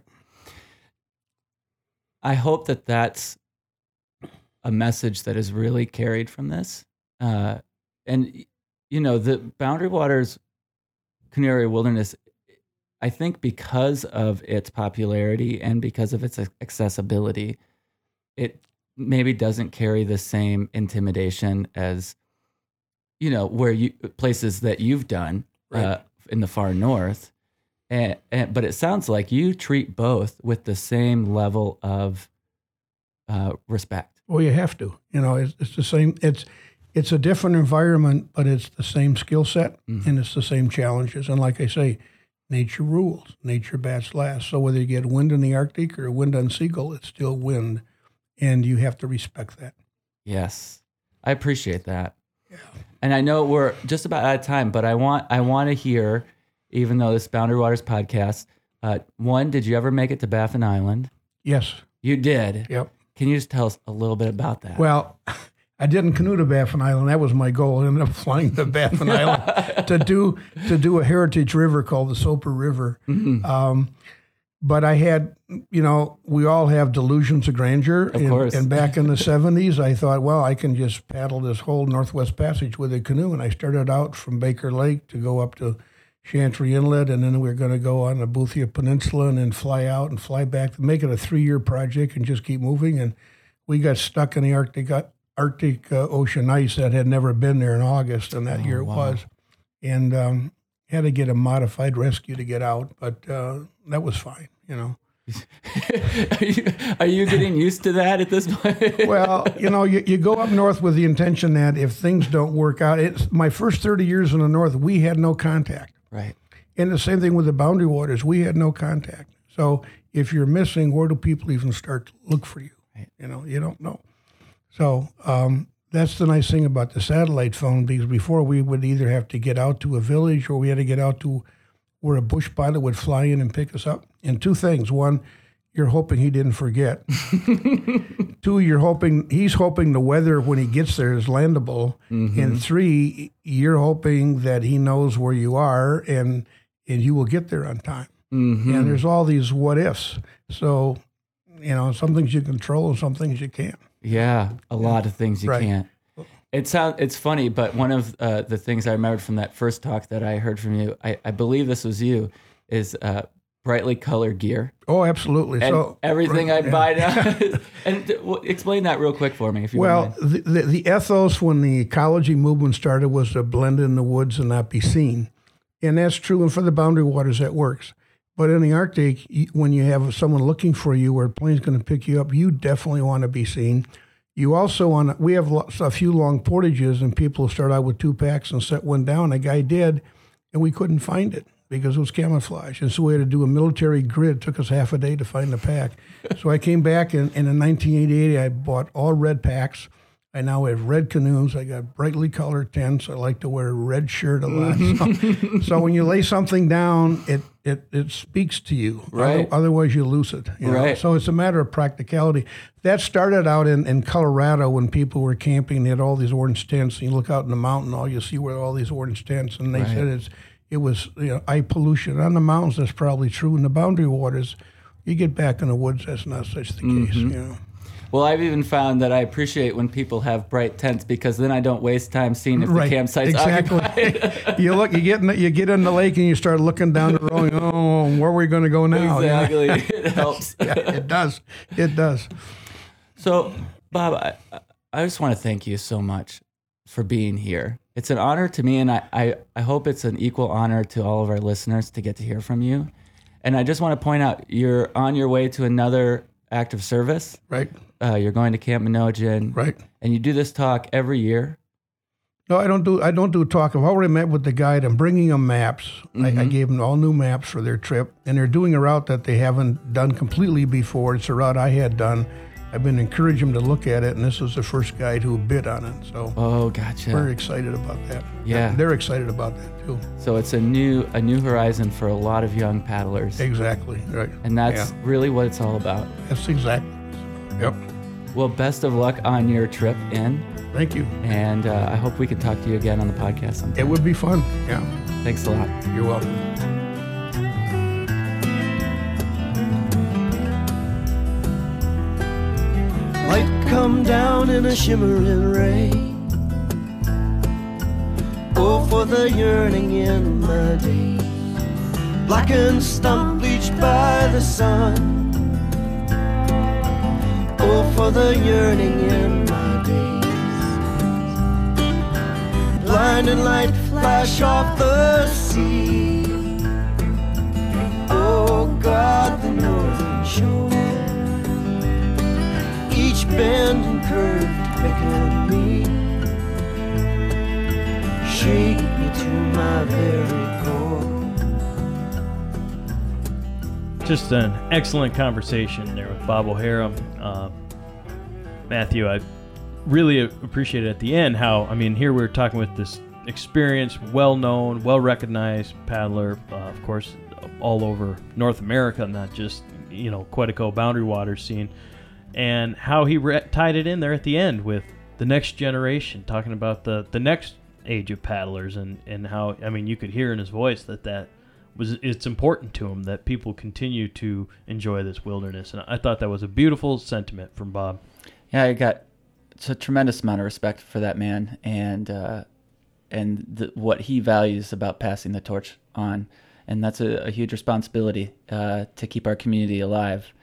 I hope that that's a message that is really carried from this. Uh, and, you know, the Boundary Waters Canoe Area Wilderness, I think because of its popularity and because of its accessibility, it maybe doesn't carry the same intimidation as, you know, where you places that you've done uh, in the far north. And, and but it sounds like you treat both with the same level of uh, respect. Well, you have to. You know, it's, it's the same. It's it's a different environment, but it's the same skill set and it's the same challenges. And like I say, nature rules. Nature bats last. So whether you get wind in the Arctic or wind on Seagull, it's still wind, and you have to respect that. Yes, I appreciate that. Yeah. And I know we're just about out of time, but I want I want to hear, even though this Boundary Waters podcast. Uh, one, did you ever make it to Baffin Island? Yes. You did. Yep. Can you just tell us a little bit about that? Well, I didn't canoe to Baffin Island. That was my goal. I ended up flying to Baffin Island to do to do a heritage river called the Soper River. Mm-hmm. Um, but I had, you know, we all have delusions of grandeur. Of and, course. And back in the 70s, I thought, well, I can just paddle this whole Northwest Passage with a canoe. And I started out from Baker Lake to go up to Chantry Inlet, and then we are going to go on the Boothia Peninsula and then fly out and fly back, make it a three year project and just keep moving. And we got stuck in the Arctic, Arctic uh, Ocean ice that had never been there in August, and that Oh, year it wow. was. And um, had to get a modified rescue to get out, but uh, that was fine, you know. are, you, are you getting used to that at this point? well, you know, you, you go up north with the intention that if things don't work out, it's my first 30 years in the north, we had no contact. Right. And the same thing with the boundary waters, we had no contact. So if you're missing, where do people even start to look for you? Right. You know, you don't know. So um, that's the nice thing about the satellite phone because before we would either have to get out to a village or we had to get out to where a bush pilot would fly in and pick us up. And two things: one, you're hoping he didn't forget. Two, you're hoping he's hoping the weather when he gets there is landable. And three, you're hoping that he knows where you are and and you will get there on time. Mhm. And there's all these what ifs. So, you know, some things you control and some things you can't. Yeah, a lot of things you Right. can't. It sound it's funny, but one of uh, the things I remembered from that first talk that I heard from you, I, I believe this was you, is uh, brightly colored gear. Oh, absolutely. And so everything I yeah. buy now. and explain that real quick for me, if you Well, the, the, the ethos when the ecology movement started was to blend in the woods and not be seen. And that's true. And for the boundary waters, that works. But in the Arctic, when you have someone looking for you or a plane's going to pick you up, you definitely want to be seen. You also want to, we have a few long portages, and people start out with two packs and set one down. A guy did, and we couldn't find it because it was camouflage. And so we had to do a military grid. It took us half a day to find the pack. so I came back, and, and in 1988, I bought all red packs. I now have red canoes. I got brightly colored tents. I like to wear a red shirt a lot. Mm-hmm. So, so when you lay something down, it it, it speaks to you. Right. Other- otherwise, you lose it. you know? Right. So it's a matter of practicality. That started out in, in Colorado when people were camping. They had all these orange tents. And you look out in the mountain, all you see were all these orange tents. And they Right. said it's it was you know eye pollution on the mountains. That's probably true. In the boundary waters, you get back in the woods. That's not such the case. Mm-hmm. You know. Well, I've even found that I appreciate when people have bright tents because then I don't waste time seeing if Right, the campsite's exactly. occupied. you look, you get in, the, you get in the lake and you start looking down the road. and, Oh, where are we going to go now? Exactly. It helps. yeah, it does. It does. So, Bob, I, I just want to thank you so much for being here. It's an honor to me, and I, I, I hope it's an equal honor to all of our listeners to get to hear from you. And I just want to point out you're on your way to another act of service. Right. Uh, you're going to Camp Menogyn. Right. And you do this talk every year. No, I don't do. I don't do talk. I've already met with the guide. I'm bringing them maps. I, I gave them all new maps for their trip, and they're doing a route that they haven't done completely before. It's a route I had done. I've been encouraging them to look at it, and this was the first guide who bid on it. So Oh, gotcha. very excited about that. Yeah. they're excited about that too. So it's a new a new horizon for a lot of young paddlers. Exactly. Right. And that's Yeah. really what it's all about. That's exactly. Yep. Well, best of luck on your trip in. Thank you. And uh, I hope we can talk to you again on the podcast sometime. It would be fun. Yeah. Thanks a lot. You're welcome. Come down in a shimmering rain. Oh, for the yearning in my days. Blackened stump bleached by the sun. Oh, for the yearning in my days. Blinding light flash off the sea. Oh, God, the northern shore bend and curve me. Shake me to my very core. Just an excellent conversation there with Bob O'Hara. Uh, Matthew, I really appreciated at the end how, I mean, here we are talking with this experienced, well known, well recognized paddler, uh, of course, all over North America, not just, you know, Quetico boundary waters scene, and how he re- tied it in there at the end with the next generation, talking about the, the next age of paddlers and, and how, I mean, you could hear in his voice that that was it's important to him that people continue to enjoy this wilderness and I thought that was a beautiful sentiment from Bob. Yeah, I got a tremendous amount of respect for that man and uh, and the, what he values about passing the torch on, and that's a, a huge responsibility uh, to keep our community alive.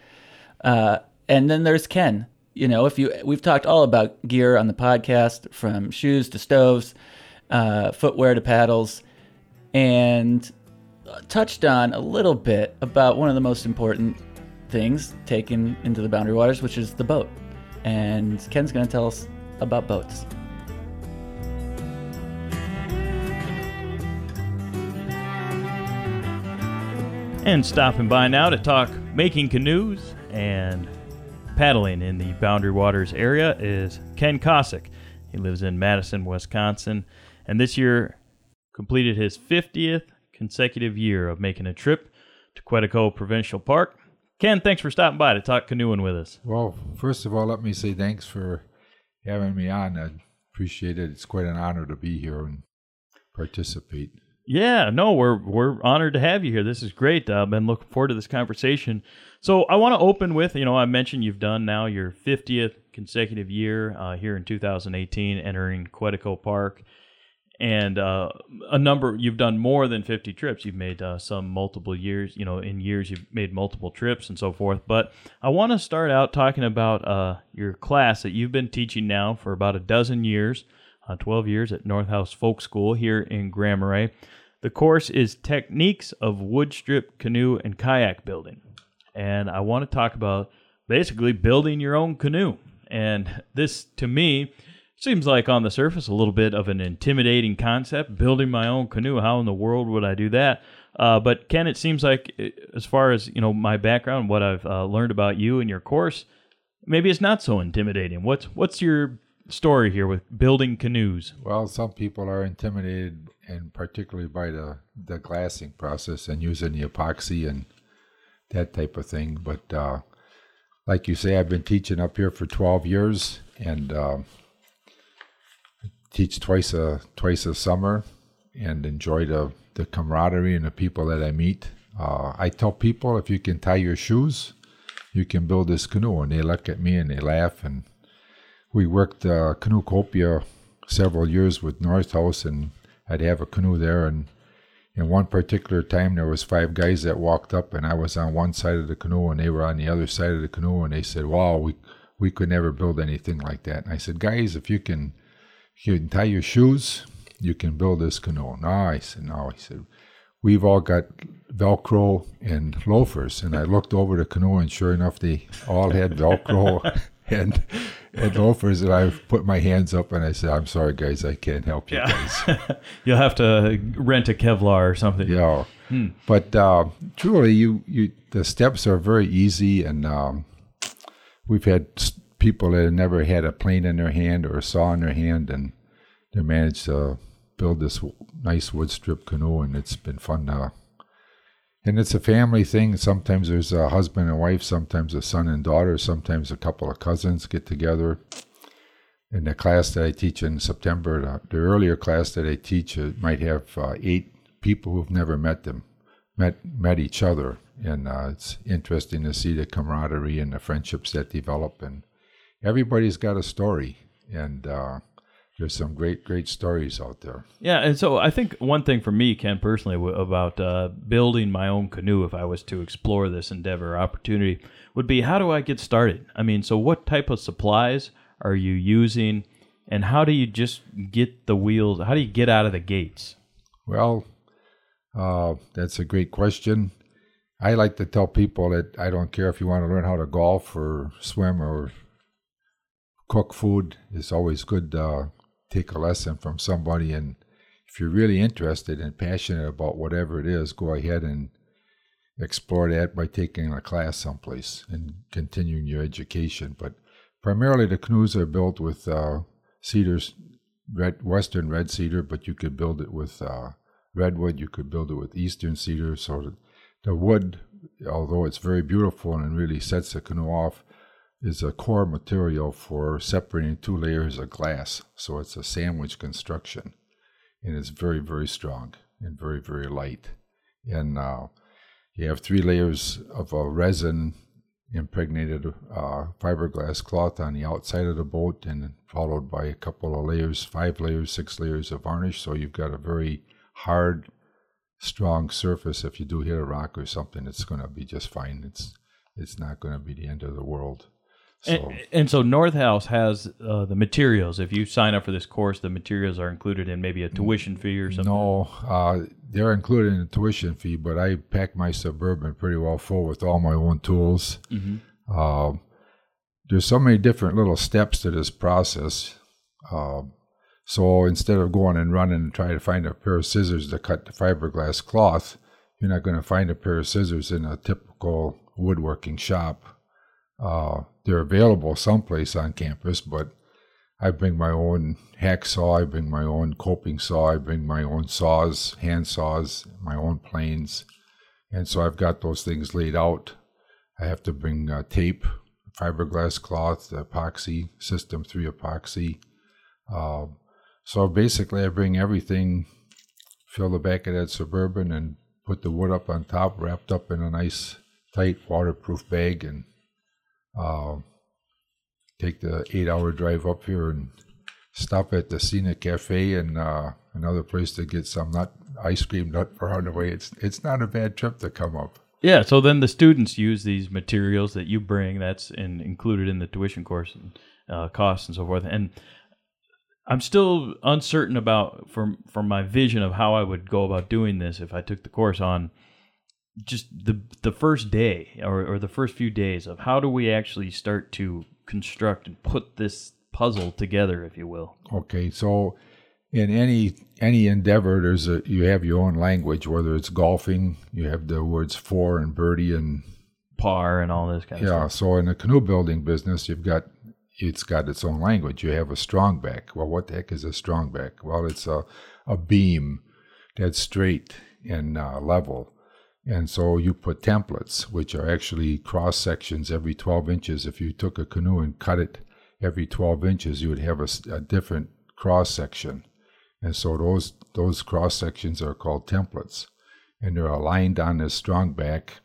Uh, and then there's Ken. You know, if you we've talked all about gear on the podcast, from shoes to stoves, uh, footwear to paddles, and touched on a little bit about one of the most important things taken into the boundary waters, which is the boat. And Ken's going to tell us about boats. And stopping by now to talk making canoes and paddling in the Boundary Waters area is Ken Cossack. He lives in Madison, Wisconsin, and this year completed his 50th consecutive year of making a trip to Quetico Provincial Park. Ken, thanks for stopping by to talk canoeing with us. Well, first of all, let me say thanks for having me on. I appreciate it. It's quite an honor to be here and participate. Yeah, no, we're we're honored to have you here. This is great. I've been looking forward to this conversation. So I want to open with, you know, I mentioned you've done now your 50th consecutive year uh, here in 2018, entering Quetico Park, and uh, a number. You've done more than 50 trips. You've made uh, some multiple years. You know, in years you've made multiple trips and so forth. But I want to start out talking about uh, your class that you've been teaching now for about a dozen years. Uh, 12 years at North House Folk School here in Grand Marais. The course is Techniques of Wood Strip Canoe and Kayak Building. And I want to talk about basically building your own canoe. And this, to me, seems like on the surface a little bit of an intimidating concept. Building my own canoe, how in the world would I do that? Uh, but Ken, it seems like uh, as far as you know, my background, what I've uh, learned about you and your course, maybe it's not so intimidating. What's what's your story here with building canoes? Well, some people are intimidated, and particularly by the the glassing process and using the epoxy and that type of thing. But uh, like you say, I've been teaching up here for 12 years, and uh, teach twice a twice a summer, and enjoy the the camaraderie and the people that I meet. Uh, I tell people if you can tie your shoes, you can build this canoe, and they look at me and they laugh. And we worked uh, Canoecopia several years with North House, and I'd have a canoe there, and in one particular time there was five guys that walked up and i was on one side of the canoe and they were on the other side of the canoe and they said wow we we could never build anything like that. And i said guys if you can you can tie your shoes you can build this canoe. No i said no i said we've all got velcro and loafers. And i looked over the canoe and sure enough they all had velcro and and loafers, and I put my hands up and I said, "I'm sorry, guys, I can't help you Yeah. guys." You'll have to rent a Kevlar or something. Yeah, Hmm. but uh, truly, you you the steps are very easy, and um, we've had people that have never had a plane in their hand or a saw in their hand, and they managed to build this nice wood strip canoe, and it's been fun to and it's a family thing. Sometimes there's a husband and wife, sometimes a son and daughter, sometimes a couple of cousins get together. In the class that I teach in September, the, the earlier class that I teach uh, might have uh, eight people who've never met them, met met each other, and uh, it's interesting to see the camaraderie and the friendships that develop. And everybody's got a story, and uh, there's some great great stories out there. Yeah, and so I think one thing for me, Ken, personally, w- about uh, building my own canoe, if I was to explore this endeavor or opportunity, would be how do I get started? I mean, so what type of supplies are you using, and how do you just get the wheels? How do you get out of the gates? Well, uh, that's a great question. I like to tell people that I don't care if you want to learn how to golf or swim or cook food. It's always good to take a lesson from somebody. And if you're really interested and passionate about whatever it is, go ahead and explore that by taking a class someplace and continuing your education. But primarily, the canoes are built with uh, cedars, red, western red cedar, but you could build it with uh, redwood. You could build it with eastern cedar. So the wood, although it's very beautiful and really sets the canoe off, is a core material for separating two layers of glass. So it's a sandwich construction, and it's very very strong and very very light. And uh, you have three layers of a resin impregnated uh, fiberglass cloth on the outside of the boat, and followed by a couple of layers, five layers, six layers of varnish. So you've got a very hard, strong surface. If you do hit a rock or something, it's going to be just fine. It's it's not going to be the end of the world. So And, and so North House has uh, the materials. If you sign up for this course, the materials are included in maybe a tuition fee or something. no, uh, they're included in the tuition fee, but I pack my suburban pretty well full with all my own tools. Mhm. Uh, there's so many different little steps to this process. Uh, so instead of going and running and trying to find a pair of scissors to cut the fiberglass cloth, you're not going to find a pair of scissors in a typical woodworking shop. Uh, they're available someplace on campus, but I bring my own hacksaw, I bring my own coping saw, I bring my own saws, hand saws, my own planes. And so I've got those things laid out. I have to bring uh, tape, fiberglass cloth, epoxy, system three epoxy. Uh, so basically, I bring everything fill the back of that suburban, and put the wood up on top, wrapped up in a nice, tight, waterproof bag, and uh, take the eight-hour drive up here and stop at the Scenic Cafe and uh, another place to get some nut ice cream nut for on the way. It's it's not a bad trip to come up. Yeah, so then the students use these materials that you bring. That's in, included in the tuition course and uh, costs and so forth. And I'm still uncertain about from from my vision of how I would go about doing this if I took the course on just the the first day or, or the first few days of how do we actually start to construct and put this puzzle together, if you will. Okay, so in any any endeavor, there's a you have your own language. Whether it's golfing, you have the words for and birdie and par and all this kind yeah, of stuff. so in the canoe building business, you've got it's got its own language. You have a strong back. Well, what the heck is a strong back? Well, it's a a beam that's straight and uh, level. And so you put templates, which are actually cross sections every 12 inches. If you took a canoe and cut it every 12 inches, you would have a different cross section. And so those those cross sections are called templates, and they're aligned on this strong back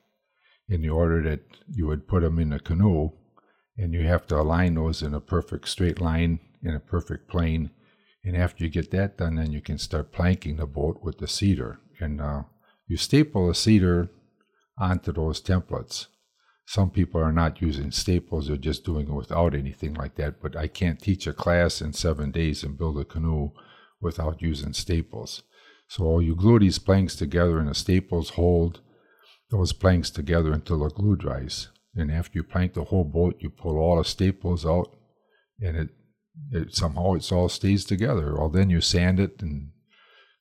in the order that you would put them in a canoe, and you have to align those in a perfect straight line in a perfect plane. And after you get that done, then you can start planking the boat with the cedar, and uh, you staple a cedar onto those templates. Some people are not using staples; they're just doing it without anything like that. But I can't teach a class in seven days and build a canoe without using staples. So you glue these planks together, and the staples hold those planks together until the glue dries. And after you plank the whole boat, you pull all the staples out, and it, it somehow it's all stays together. Well, then you sand it and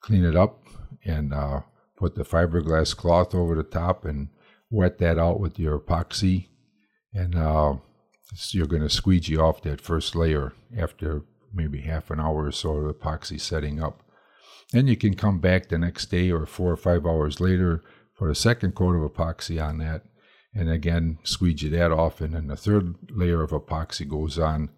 clean it up, and uh, put the fiberglass cloth over the top, and wet that out with your epoxy, and uh, you're going to squeegee off that first layer after maybe half an hour or so of epoxy setting up. Then you can come back the next day or four or five hours later for a second coat of epoxy on that, and again squeegee that off, and then the third layer of epoxy goes on.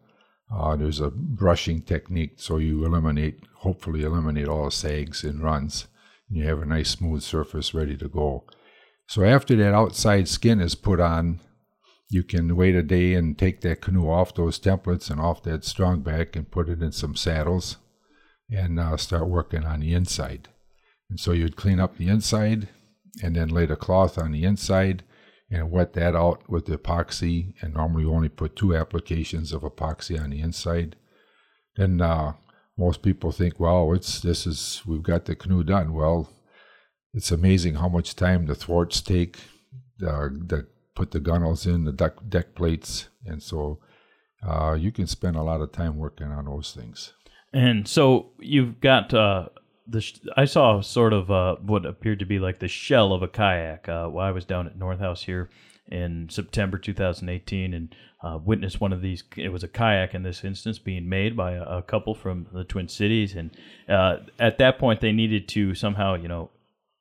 Uh, there's a brushing technique, so you eliminate, hopefully eliminate all sags and runs, and you have a nice smooth surface ready to go. So after that outside skin is put on, you can wait a day and take that canoe off those templates and off that strong back and put it in some saddles and uh, start working on the inside. And so you'd clean up the inside and then lay the cloth on the inside and wet that out with the epoxy. And normally you only put two applications of epoxy on the inside. Then uh, most people think, well, it's this is we've got the canoe done. Well, it's amazing how much time the thwarts take, uh, that put the gunnels in, the deck, deck plates, and so uh, you can spend a lot of time working on those things. And so you've got uh, the. Sh- I saw sort of uh, what appeared to be like the shell of a kayak uh, while I was down at North House here in September 2018 and uh, witnessed one of these. It was a kayak in this instance being made by a, a couple from the Twin Cities, and uh, at that point they needed to somehow, you know,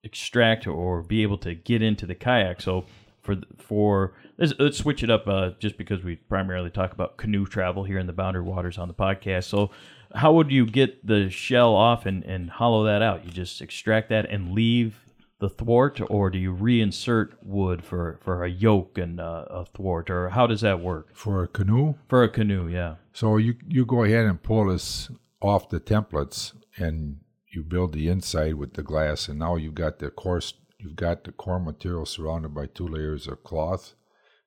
extract or be able to get into the kayak. So for for let's, let's switch it up uh, just because we primarily talk about canoe travel here in the Boundary Waters on the podcast. So how would you get the shell off and, and hollow that out? You just extract that and leave the thwart, or do you reinsert wood for, for a yoke and uh, a thwart, or how does that work? For a canoe? For a canoe, yeah. So you you go ahead and pull this off the templates, and you build the inside with the glass, and now you've got the course you've got the core material surrounded by two layers of cloth,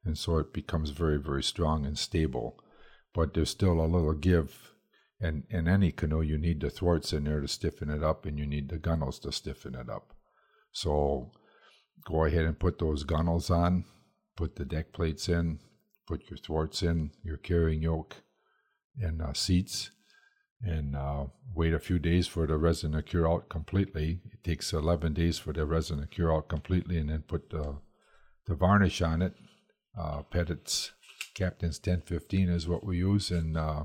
and so it becomes very very strong and stable. But there's still a little give. And in any canoe, you need the thwarts in there to stiffen it up, and you need the gunnels to stiffen it up. So go ahead and put those gunnels on, put the deck plates in, put your thwarts in, your carrying yoke, and uh, seats, and uh, wait a few days for the resin to cure out completely. It takes 11 days for the resin to cure out completely, and then put the, the varnish on it. Uh, Pettit's Captain's 1015 is what we use, and uh,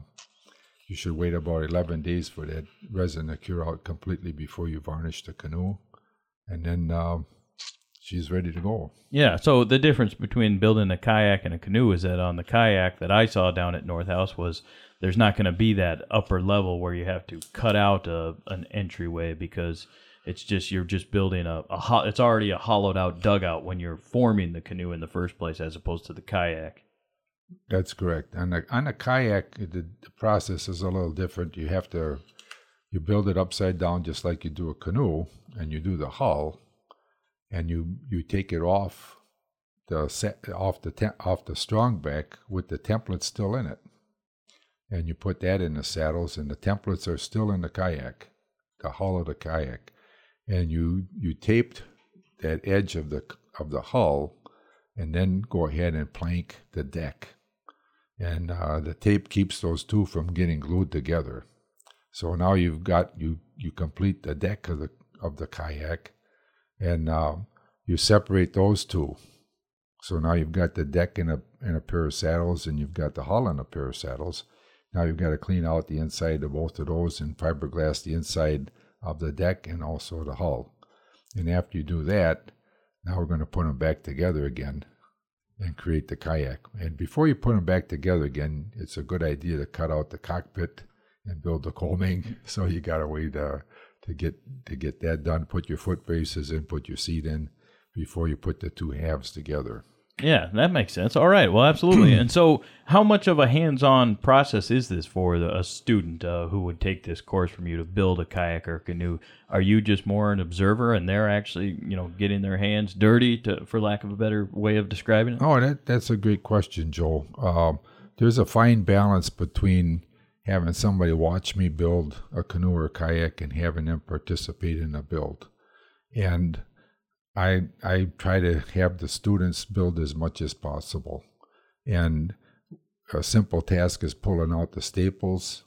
you should wait about 11 days for that resin to cure out completely before you varnish the canoe. And then uh, she's ready to go. Yeah. So the difference between building a kayak and a canoe is that on the kayak that I saw down at North House was there's not going to be that upper level where you have to cut out a, an entryway because It's just you're just building a, a ho- it's already a hollowed out dugout when you're forming the canoe in the first place, as opposed to the kayak. That's correct. On a on a kayak, the, the process is a little different. You have to you build it upside down just like you do a canoe, and you do the hull, and you you take it off the set off the te- off the strong back with the template still in it, and you put that in the saddles, and the templates are still in the kayak, the hull of the kayak, and you you taped that edge of the of the hull, and then go ahead and plank the deck, and uh, the tape keeps those two from getting glued together. So now you've got you you complete the deck of the of the kayak, and uh, you separate those two. So now you've got the deck in a in a pair of saddles, and you've got the hull in a pair of saddles. Now you've got to clean out the inside of both of those and fiberglass the inside of the deck and also the hull. And after you do that, now we're going to put them back together again and create the kayak. And before you put them back together again, it's a good idea to cut out the cockpit and build the coaming. So you got to wait uh, to get to get that done. Put your foot braces in, put your seat in before you put the two halves together. Yeah, that makes sense. All right. Well, absolutely. and so, how much of a hands-on process is this for the, a student uh, who would take this course from you to build a kayak or canoe? Are you just more an observer, and they're actually, you know, getting their hands dirty, to, for lack of a better way of describing it? Oh, that that's a great question, Joel. Um, there's a fine balance between having somebody watch me build a canoe or a kayak and having them participate in the build, and I I try to have the students build as much as possible, and a simple task is pulling out the staples.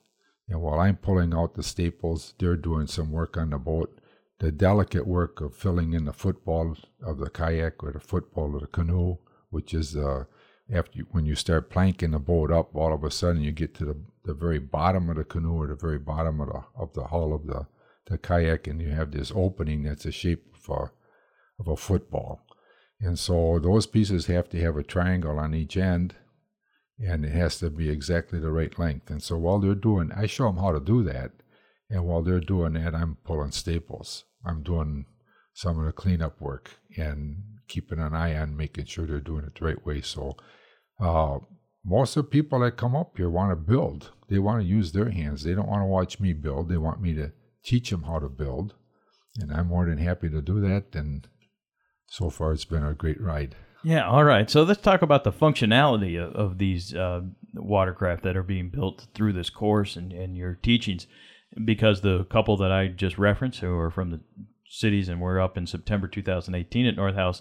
And while I'm pulling out the staples, they're doing some work on the boat. The delicate work of filling in the football of the kayak or the football of the canoe, which is uh, after you, when you start planking the boat up, all of a sudden you get to the, the very bottom of the canoe or the very bottom of the of the hull of the, the kayak, and you have this opening that's the shape of a of a football. And so those pieces have to have a triangle on each end and it has to be exactly the right length. And so while they're doing, I show them how to do that. And while they're doing that, I'm pulling staples. I'm doing some of the cleanup work and keeping an eye on making sure they're doing it the right way. So uh, most of the people that come up here want to build. They want to use their hands. They don't want to watch me build. They want me to teach them how to build. And I'm more than happy to do that. And so far it's been a great ride. Yeah, all right. So let's talk about the functionality of, of these uh, watercraft that are being built through this course and, and your teachings. Because the couple that I just referenced, who are from the cities and were up in September 2018 at North House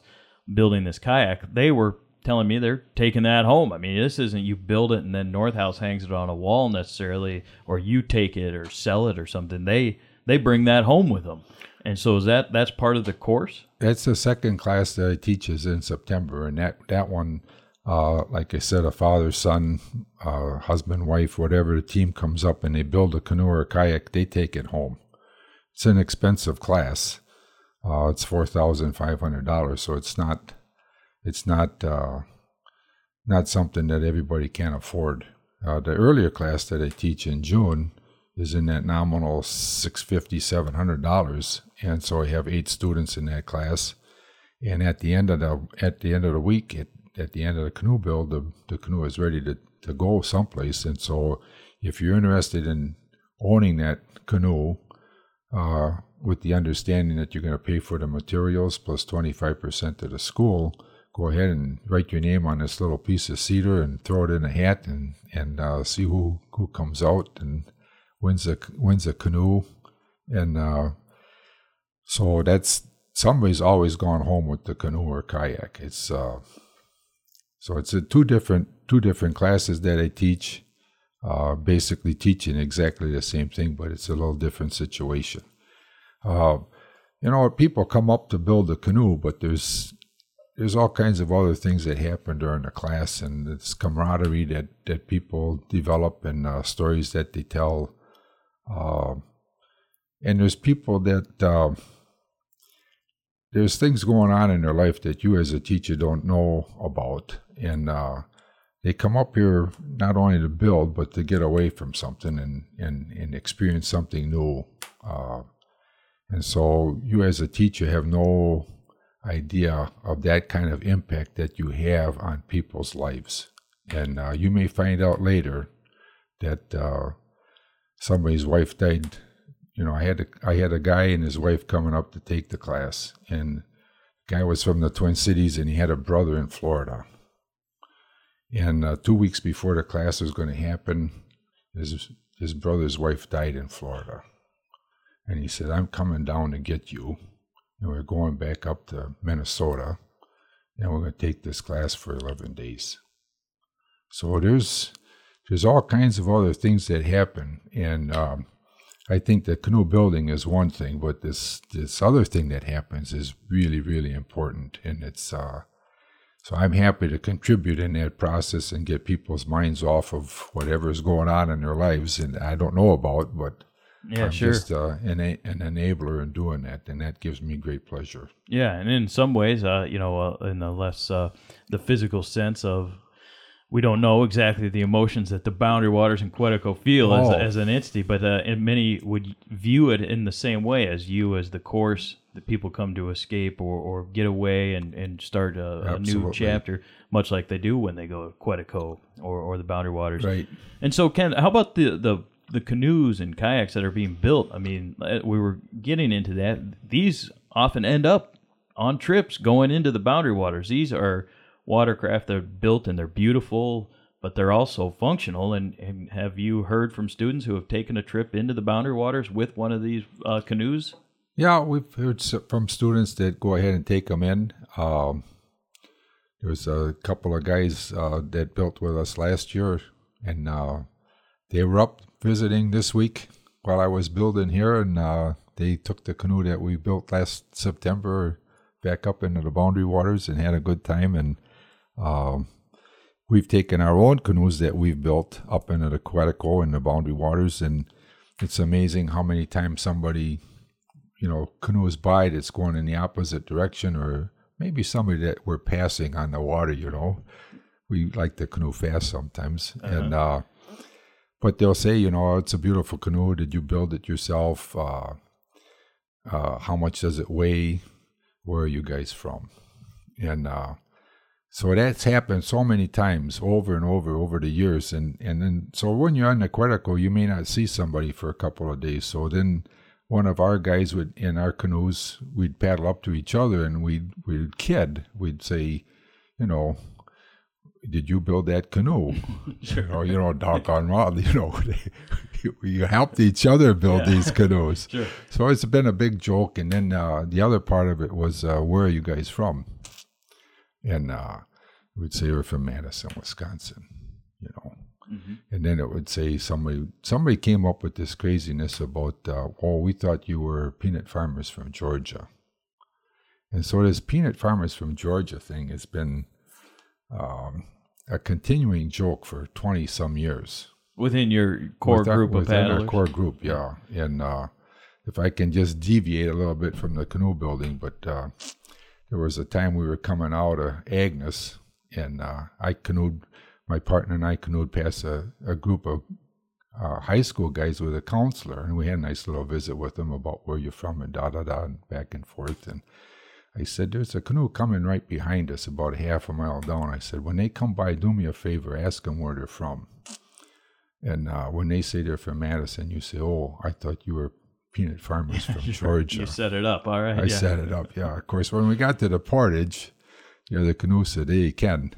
building this kayak, they were telling me they're taking that home. I mean, this isn't you build it and then North House hangs it on a wall necessarily, or you take it or sell it or something. They they bring that home with them. And so is that that's part of the course? That's the second class that I teach is in September, and that that one, uh, like I said, a father, son, uh, husband, wife, whatever the team comes up and they build a canoe or a kayak, they take it home. It's an expensive class. Uh, it's four thousand five hundred dollars, so it's not it's not uh, not something that everybody can afford. Uh, the earlier class that I teach in June is in that nominal six fifty seven hundred dollars, and so I have eight students in that class. And at the end of the at the end of the week, at, at the end of the canoe build, the, the canoe is ready to, to go someplace. And so, if you're interested in owning that canoe, uh, with the understanding that you're going to pay for the materials plus 25% to the school, go ahead and write your name on this little piece of cedar and throw it in a hat and and uh, see who who comes out and wins a wins a canoe, and uh, so that's somebody's always gone home with the canoe or kayak. It's uh, so it's two different two different classes that I teach, uh, basically teaching exactly the same thing, but it's a little different situation. Uh, you know, people come up to build a canoe, but there's there's all kinds of other things that happen during the class, and it's camaraderie that that people develop and uh, stories that they tell. Uh, and there's people that uh, there's things going on in their life that you as a teacher don't know about, and uh, they come up here not only to build but to get away from something and and, and experience something new. Uh, And so you as a teacher have no idea of that kind of impact that you have on people's lives. And uh, you may find out later that uh, somebody's wife died. You know, I had a, I had a guy and his wife coming up to take the class, and the guy was from the Twin Cities, and he had a brother in Florida. And uh, two weeks before the class was going to happen, his his brother's wife died in Florida, and he said, "I'm coming down to get you." And we're going back up to Minnesota, and we're going to take this class for 11 days. So there's there's all kinds of other things that happen, and um, I think the canoe building is one thing, but this this other thing that happens is really really important, and it's uh, so I'm happy to contribute in that process and get people's minds off of whatever is going on in their lives, and I don't know about, but Yeah, I'm sure. just uh, an, a- an enabler in doing that, and that gives me great pleasure. Yeah, and in some ways, uh, you know, uh, in the less uh, the physical sense of we don't know exactly the emotions that the Boundary Waters and Quetico feel Oh. as, as an entity, but uh, and many would view it in the same way as you as the course that people come to escape or, or get away and, and start a, a new chapter, much like they do when they go to Quetico or, or the Boundary Waters. Right. And so, Ken, how about the, the the canoes and kayaks that are being built? I mean, uh, we were getting into that. These often end up on trips going into the Boundary Waters. These are watercraft that are built and they're beautiful, but they're also functional. And, and have you heard from students who have taken a trip into the Boundary Waters with one of these uh, canoes? Yeah, we've heard from students that go ahead and take them in. Um, there's a couple of guys uh, that built with us last year, and uh, they were up visiting this week while I was building here, and uh, they took the canoe that we built last September back up into the Boundary Waters and had a good time. And um, we've taken our own canoes that we've built up into the Quetico and the Boundary Waters, and it's amazing how many times somebody you know, canoes by that's going in the opposite direction, or maybe somebody that we're passing on the water, you know. We like to canoe fast sometimes. And, uh, but they'll say, you know, it's a beautiful canoe. Did you build it yourself? Uh, uh, how much does it weigh? Where are you guys from? And, uh, so that's happened so many times over and over over the years. And, and then, so when you're on the Quetico, you may not see somebody for a couple of days. So then one of our guys would, in our canoes, we'd paddle up to each other and we'd, we'd kid. We'd say, you know, did you build that canoe? You know, you know, doggone well, you know, you helped each other build Yeah. these canoes. Sure. So it's been a big joke. And then uh, the other part of it was, uh, where are you guys from? And uh, we'd say we're from Madison, Wisconsin, you know. And then it would say somebody somebody came up with this craziness about, uh, oh, we thought you were peanut farmers from Georgia. And so this peanut farmers from Georgia thing has been um, a continuing joke for 20 some years. Within your core With our- group of within our core group, yeah. And uh, if I can just deviate a little bit from the canoe building, but uh, there was a time we were coming out of Agnes, and uh, I canoed, my partner and I canoed past a, a group of uh, high school guys with a counselor, and we had a nice little visit with them about where you're from and da da da, and back and forth. And I said, There's a canoe coming right behind us, about half a mile down. I said, When they come by, do me a favor, ask them where they're from. And uh, when they say they're from Madison, you say, "Oh, I thought you were peanut farmers from Georgia." You set it up, all right. I yeah. set it up. Yeah, of course. When we got to the portage, you know, the canoe said, "Hey, Ken,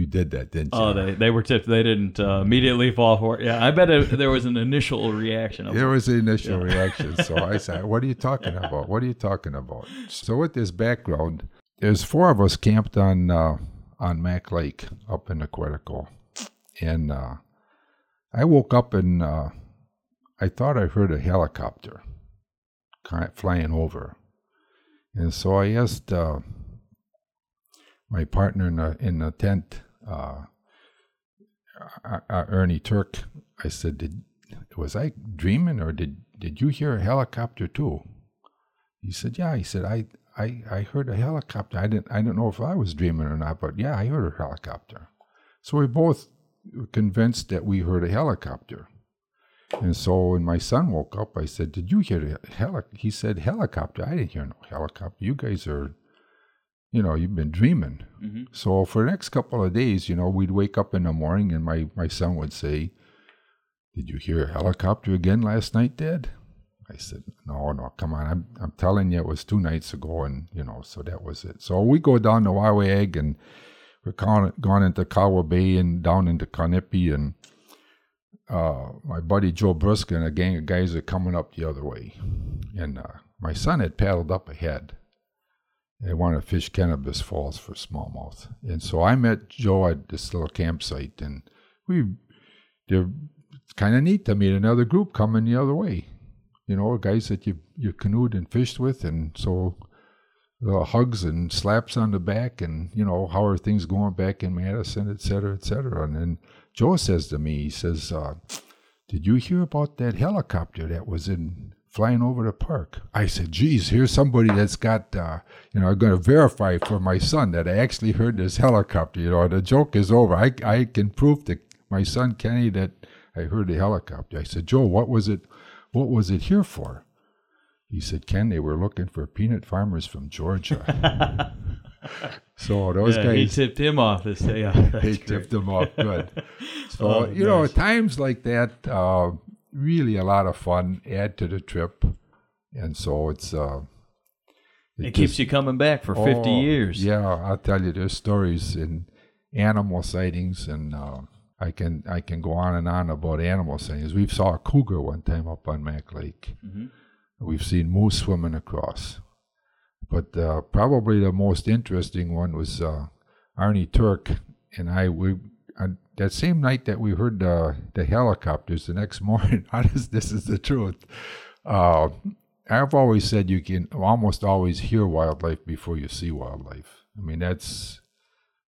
you did that, didn't you?" Oh, they, they were tipped. They didn't uh, immediately fall for it. Yeah, I bet it, there was an initial reaction. Of, There was an initial Yeah. reaction. So I said, What are you talking about? What are you talking about? So with this background, there's four of us camped on uh, on Mac Lake up in the Quetico. And uh, I woke up and uh, I thought I heard a helicopter flying over. And so I asked uh, my partner in the, in the tent, uh, uh, uh, Ernie Turk, I said, "Did was I dreaming or did did you hear a helicopter too?" He said, "Yeah." He said, "I I I heard a helicopter. I didn't I don't know if I was dreaming or not, but yeah, I heard a helicopter." So we both were convinced that we heard a helicopter. And so when my son woke up, I said, "Did you hear the heli?" He said, "Helicopter." I didn't hear no helicopter. You guys are, you know, you've been dreaming. Mhm. So for the next couple of days, you know, we'd wake up in the morning, and my my son would say, "Did you hear a helicopter again last night, Dad?" I said, "No, no, come on. I'm I'm telling you, it was two nights ago, and you know, so that was it." So we go down to Wawiag, and we're gone, gone into Kawa Bay and down into Kawnipi, and uh, my buddy Joe Brusk and a gang of guys are coming up the other way. And uh, my son had paddled up ahead. They wanted to fish Kennebas Falls for smallmouth. And so I met Joe at this little campsite, and we, they're kind of neat to meet another group coming the other way. You know, guys that you, you canoed and fished with. And so hugs and slaps on the back and you know how are things going back in madison et cetera et cetera and then joe says to me he says uh, did you hear about that helicopter that was in flying over the park i said geez here's somebody that's got uh, you know i'm going to verify for my son that i actually heard this helicopter you know the joke is over i, I can prove to my son kenny that i heard the helicopter i said joe what was it what was it here for he said, Ken, they were looking for peanut farmers from Georgia. so those Yeah, guys. he tipped him off this day. Yeah, they that's tipped him off good. So, Oh, you know, nice. times like that, uh, really a lot of fun, add to the trip. And so it's. Uh, It keeps you coming back for 50 Oh, years. Yeah, I'll tell you, there's stories and animal sightings, and uh, I can I can go on and on about animal sightings. We saw a cougar one time up on Mac Lake. Mhm. We've seen moose swimming across, but uh, probably the most interesting one was uh, Arnie Turk and I. We that same night that we heard the the helicopters. The next morning, honest, this is the truth. Uh, I've always said you can almost always hear wildlife before you see wildlife. I mean, that's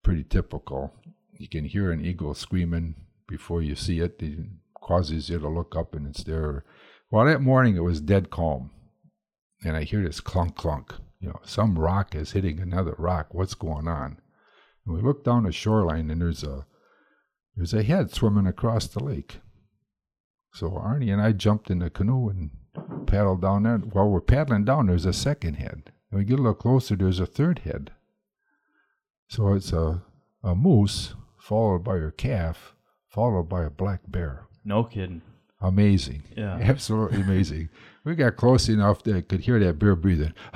pretty typical. You can hear an eagle screaming before you see it. It causes you to look up and it's there. Well, that morning it was dead calm. And I hear this clunk clunk. You know, some rock is hitting another rock. What's going on? And we look down the shoreline and there's a there's a head swimming across the lake. So Arnie and I jumped in the canoe and paddled down there. While we're paddling down, there's a second head. And we get a little closer, there's a third head. So it's a, a moose followed by her calf, followed by a black bear. No kidding. Amazing. Yeah. Absolutely amazing. we got close enough that I could hear that bear breathing.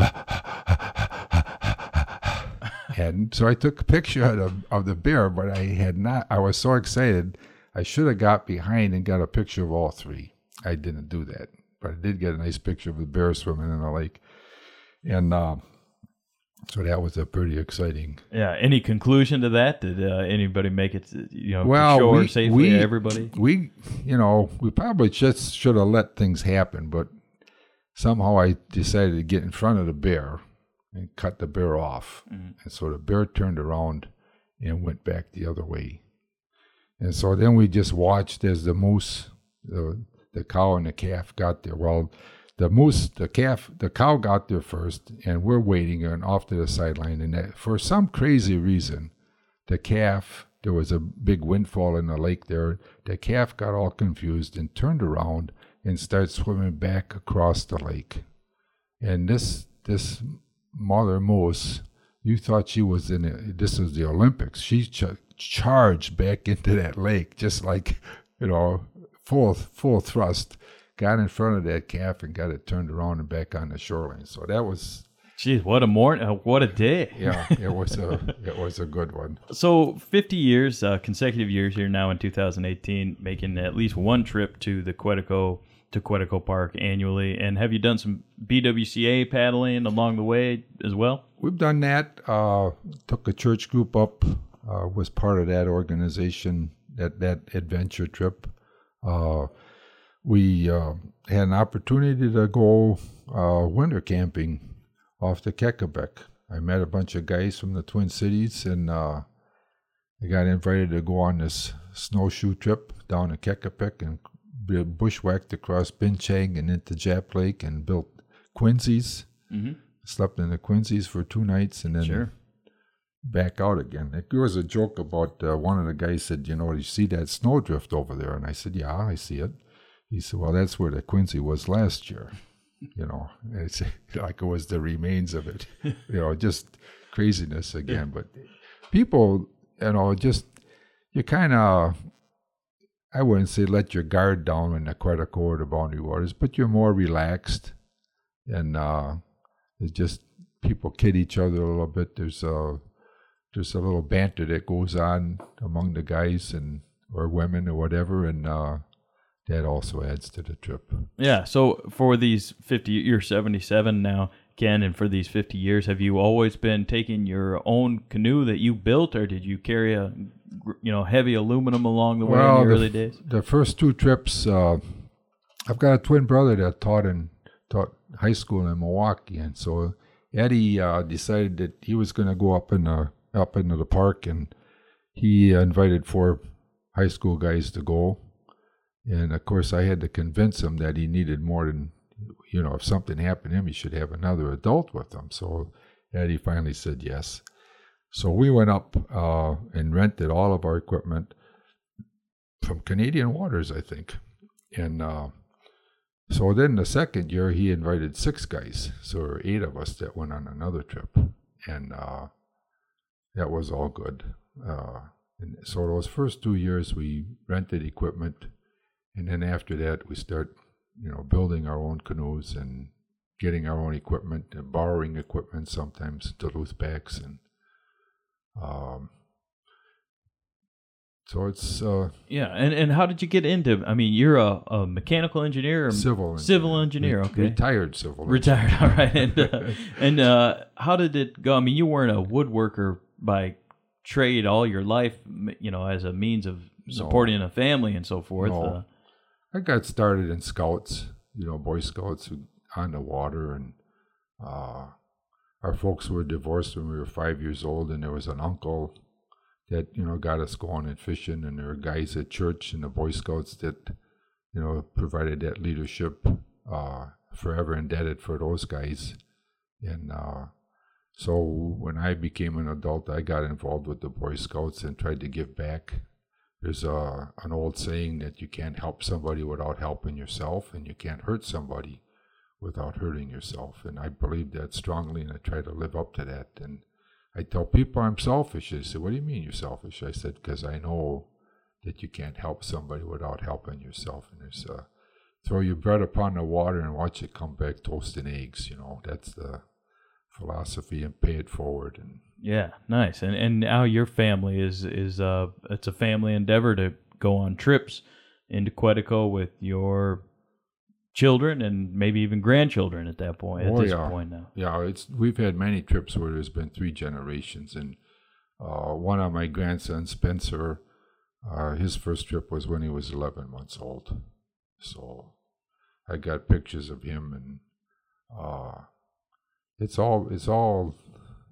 and so I took a picture of the, of the bear, but I had not, I was so excited. I should have got behind and got a picture of all three. I didn't do that, but I did get a nice picture of the bear swimming in the lake. And uh, so that was a pretty exciting. Yeah. Any conclusion to that? Did uh, anybody make it, to, you know, well, shore we, safely? we, everybody? We, you know, we probably just should have let things happen, but somehow I decided to get in front of the bear and cut the bear off. Mhm. And so the bear turned around and went back the other way. And so then we just watched as the moose, the, the cow and the calf got there. Well, the moose, the calf, the cow got there first, and we're waiting and off to the sideline. And that, for some crazy reason, the calf, there was a big windfall in the lake there. The calf got all confused and turned around and started swimming back across the lake. And this this mother moose, you thought she was in it. This was the Olympics. She ch- charged back into that lake just like you know full full thrust. Got in front of that calf and got it turned around and back on the shoreline. So that was Jeez, what a morning! Uh, what a day! yeah, it was a it was a good one. So, 50 years, uh, consecutive years here now in 2018, making at least one trip to the Quetico to Quetico Park annually. And have you done some BWCA paddling along the way as well? We've done that. Uh, took a church group up. Uh, was part of that organization. That that adventure trip. Uh, we uh, had an opportunity to go uh, winter camping off the Kekekabic. I met a bunch of guys from the Twin Cities, and uh, I got invited to go on this snowshoe trip down to Kekekabic and bushwhacked across Bingshick and into Jap Lake and built quinzhees. Mhm. Slept in the quinzhees for two nights and then Sure. back out again. There was a joke about uh, one of the guys said, you know, you see that snowdrift over there? And I said, yeah, I see it. he said, "Well, that's where the Quincy was last year." You know, it's like it was the remains of it. You know, just craziness again. But people, you know, just you kind of I wouldn't say let your guard down in the or the Boundary Waters, but you're more relaxed, and uh, it's just people kid each other a little bit. There's a there's a little banter that goes on among the guys and or women or whatever, and uh, that also adds to the trip. Yeah. So for these fifty, you're seventy seven now, Ken, and for these fifty years, have you always been taking your own canoe that you built, or did you carry a you know heavy aluminum along the way well, in the early f- days? The first two trips, uh, I've got a twin brother that taught in taught high school in Milwaukee, and so Eddie uh, decided that he was going to go up in the up into the park, and he invited four high school guys to go. And of course, I had to convince him that he needed more than, you know, if something happened to him, he should have another adult with him. So Eddie finally said yes. So we went up uh, and rented all of our equipment from Canadian Waters, I think. And uh, so then the second year, he invited six guys. So there were eight of us that went on another trip. And uh, that was all good. Uh, and so those first two years, we rented equipment. And then after that, we start, you know, building our own canoes and getting our own equipment and borrowing equipment sometimes, Duluth packs and um, so it's uh, Yeah, and and how did you get into? I mean, you're a, a mechanical engineer, or Civil civil engineer. Okay, retired civil retired. engineer. All right, and uh, and uh, how did it go? I mean, you weren't a woodworker by trade all your life, you know, as a means of supporting a family and so forth. No. I got started in Scouts, you know, Boy Scouts on the water, and uh, our folks were divorced when we were five years old, and there was an uncle that you know got us going and fishing, and there were guys at church and the Boy Scouts that you know provided that leadership. Uh, forever indebted for those guys, and uh, so when I became an adult, I got involved with the Boy Scouts and tried to give back. There's a an old saying that you can't help somebody without helping yourself, and you can't hurt somebody without hurting yourself. And I believe that strongly, and I try to live up to that. And I tell people I'm selfish. They say, "What do you mean you're selfish?" I said, "Because I know that you can't help somebody without helping yourself." And there's uh, throw your bread upon the water and watch it come back toasting eggs. You know, that's the philosophy, and pay it forward. And yeah, nice. And and now your family is is uh it's a family endeavor to go on trips into Quetico with your children and maybe even grandchildren at that point. At Oh, this yeah. point now. Yeah, it's we've had many trips where there's been three generations, and uh, one of my grandsons, Spencer, uh, his first trip was when he was 11 months old. So I got pictures of him, and uh, it's all it's all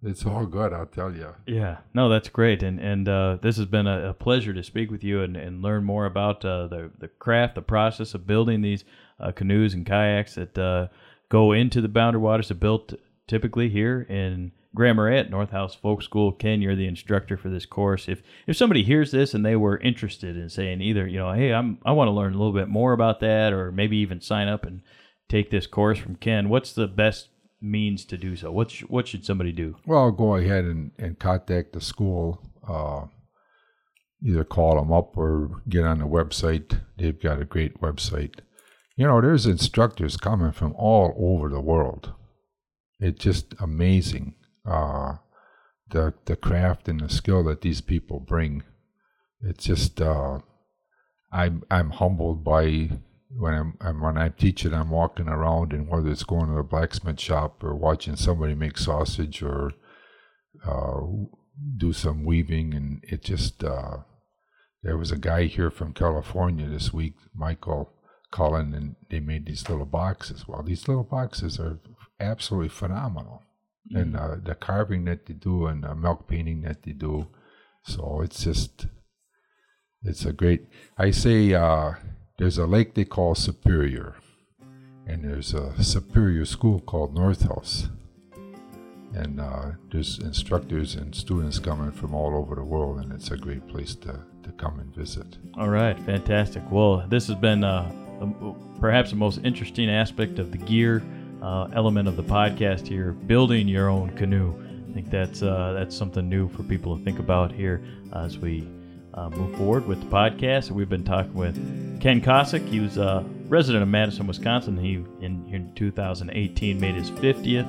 it's all good. I'll tell you. Yeah, no, that's great, and and uh, this has been a, a pleasure to speak with you and, and learn more about uh, the the craft, the process of building these uh, canoes and kayaks that uh, go into the Boundary Waters. Are built typically here in at North House Folk School. Ken, you're the instructor for this course. If if somebody hears this and they were interested in saying either you know, hey, I'm I want to learn a little bit more about that, or maybe even sign up and take this course from Ken, what's the best means to do so? What sh- what should somebody do? Well, go ahead and, and contact the school. Uh, either call them up or get on the website. They've got a great website. You know, there's instructors coming from all over the world. It's just amazing uh, the the craft and the skill that these people bring. It's just uh, I'm I'm humbled by when I'm, I'm when I'm teaching. I'm walking around and whether it's going to the blacksmith shop or watching somebody make sausage or uh, do some weaving, and it just uh, there was a guy here from California this week, Michael Cullen, and they made these little boxes. Well, these little boxes are absolutely phenomenal, and uh, the carving that they do and the milk painting that they do. So it's just it's a great. I say uh, there's a lake they call Superior, and there's a Superior school called North House, and uh, there's instructors and students coming from all over the world, and it's a great place to to come and visit. All right, fantastic. Well, this has been uh, perhaps the most interesting aspect of the gear uh, element of the podcast here, building your own canoe. I think that's uh, that's something new for people to think about here as we uh, move forward with the podcast. We've been talking with Ken Kosick. He was a resident of Madison, Wisconsin. He in, in 2018 made his 50th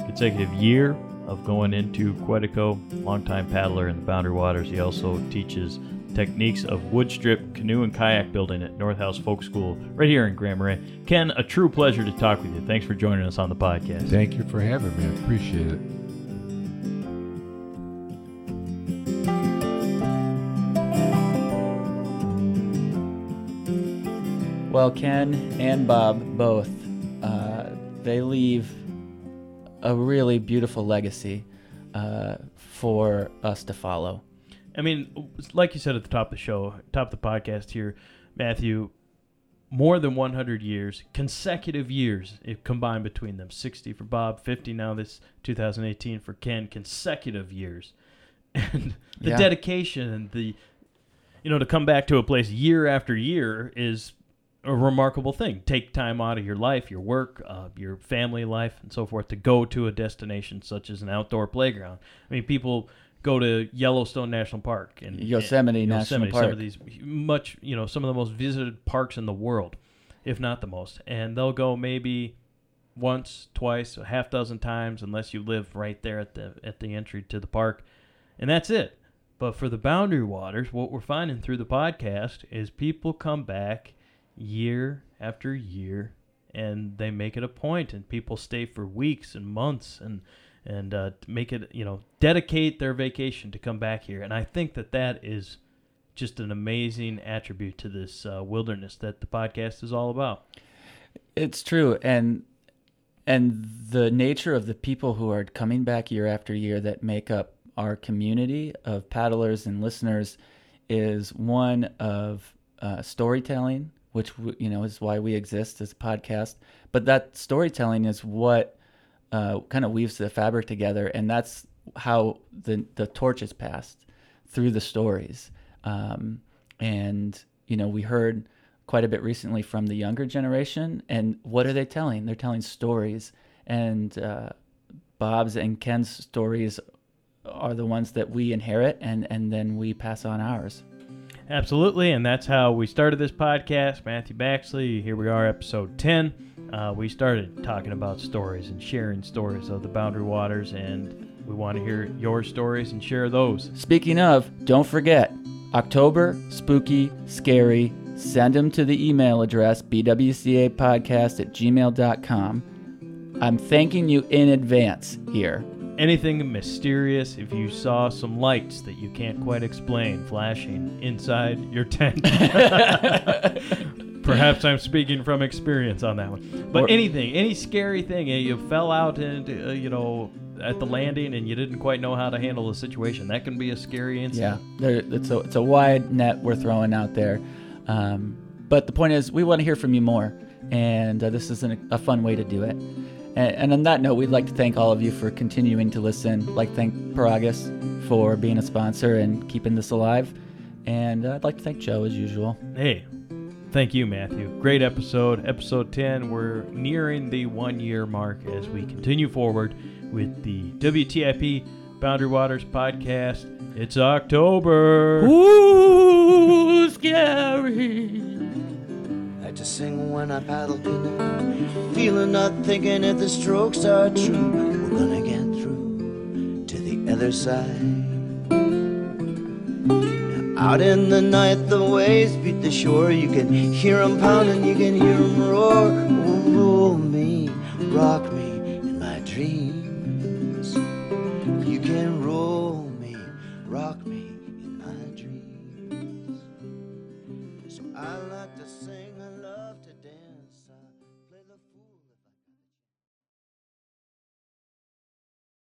consecutive year of going into Quetico. Longtime paddler in the Boundary Waters. He also teaches techniques of wood strip canoe and kayak building at North House Folk School right here in Grand Marais. Ken, a true pleasure to talk with you. Thanks for joining us on the podcast. Thank you for having me. I appreciate it. Well, Ken and Bob both, uh, they leave a really beautiful legacy uh, for us to follow. I mean, like you said at the top of the show, top of the podcast here, Matthew, more than 100 years, consecutive years if combined between them. 60 for Bob, 50 now this 2018 for Ken, consecutive years. And the Yeah. dedication and the, you know, to come back to a place year after year is a remarkable thing. Take time out of your life, your work, uh, your family life, and so forth to go to a destination such as an outdoor playground. I mean, people go to Yellowstone National Park and Yosemite and National Some Park. of these much, you know, some of the most visited parks in the world, if not the most. And they'll go maybe once, twice, a half dozen times, unless you live right there at the at the entry to the park, and that's it. But for the Boundary Waters, what we're finding through the podcast is people come back year after year, and they make it a point, and people stay for weeks and months, and and uh, make it you know dedicate their vacation to come back here. And I think that that is just an amazing attribute to this uh, wilderness that the podcast is all about. It's true, and and the nature of the people who are coming back year after year that make up our community of paddlers and listeners is one of uh, storytelling, which you know is why we exist as a podcast. But that storytelling is what uh, kind of weaves the fabric together, and that's how the the torch is passed through the stories. Um, and you know, we heard quite a bit recently from the younger generation, and what are they telling? They're telling stories, and uh, Bob's and Ken's stories are the ones that we inherit, and and then we pass on ours. Absolutely, and that's how we started this podcast. Matthew Baxley, here we are, episode 10. Uh, we started talking about stories and sharing stories of the Boundary Waters, and we want to hear your stories and share those. Speaking of, don't forget October, spooky, scary. Send them to the email address bwcapodcast at gmail.com. I'm thanking you in advance here. Anything mysterious, if you saw some lights that you can't quite explain flashing inside your tent. Perhaps I'm speaking from experience on that one. But Or- anything, any scary thing, eh, you fell out and, uh, you know, at the landing and you didn't quite know how to handle the situation, that can be a scary Yeah, incident. there, it's a it's a wide net we're throwing out there, um, but the point is we want to hear from you more, and uh, this is an, a fun way to do it. And, and on that note, we'd like to thank all of you for continuing to listen. Like to thank Piragis for being a sponsor and keeping this alive, and uh, I'd like to thank Joe as usual. Hey, thank you, Matthew. Great episode, episode 10. We're nearing the one year mark as we continue forward with the WTIP Boundary Waters podcast. It's October. Ooh, scary. I just sing when I paddle canoe, feeling not thinking if the strokes are true. We're gonna get through to the other side. Out in the night, the waves beat the shore. You can hear 'em pounding, you can hear 'em roar. Oh, roll me, rock me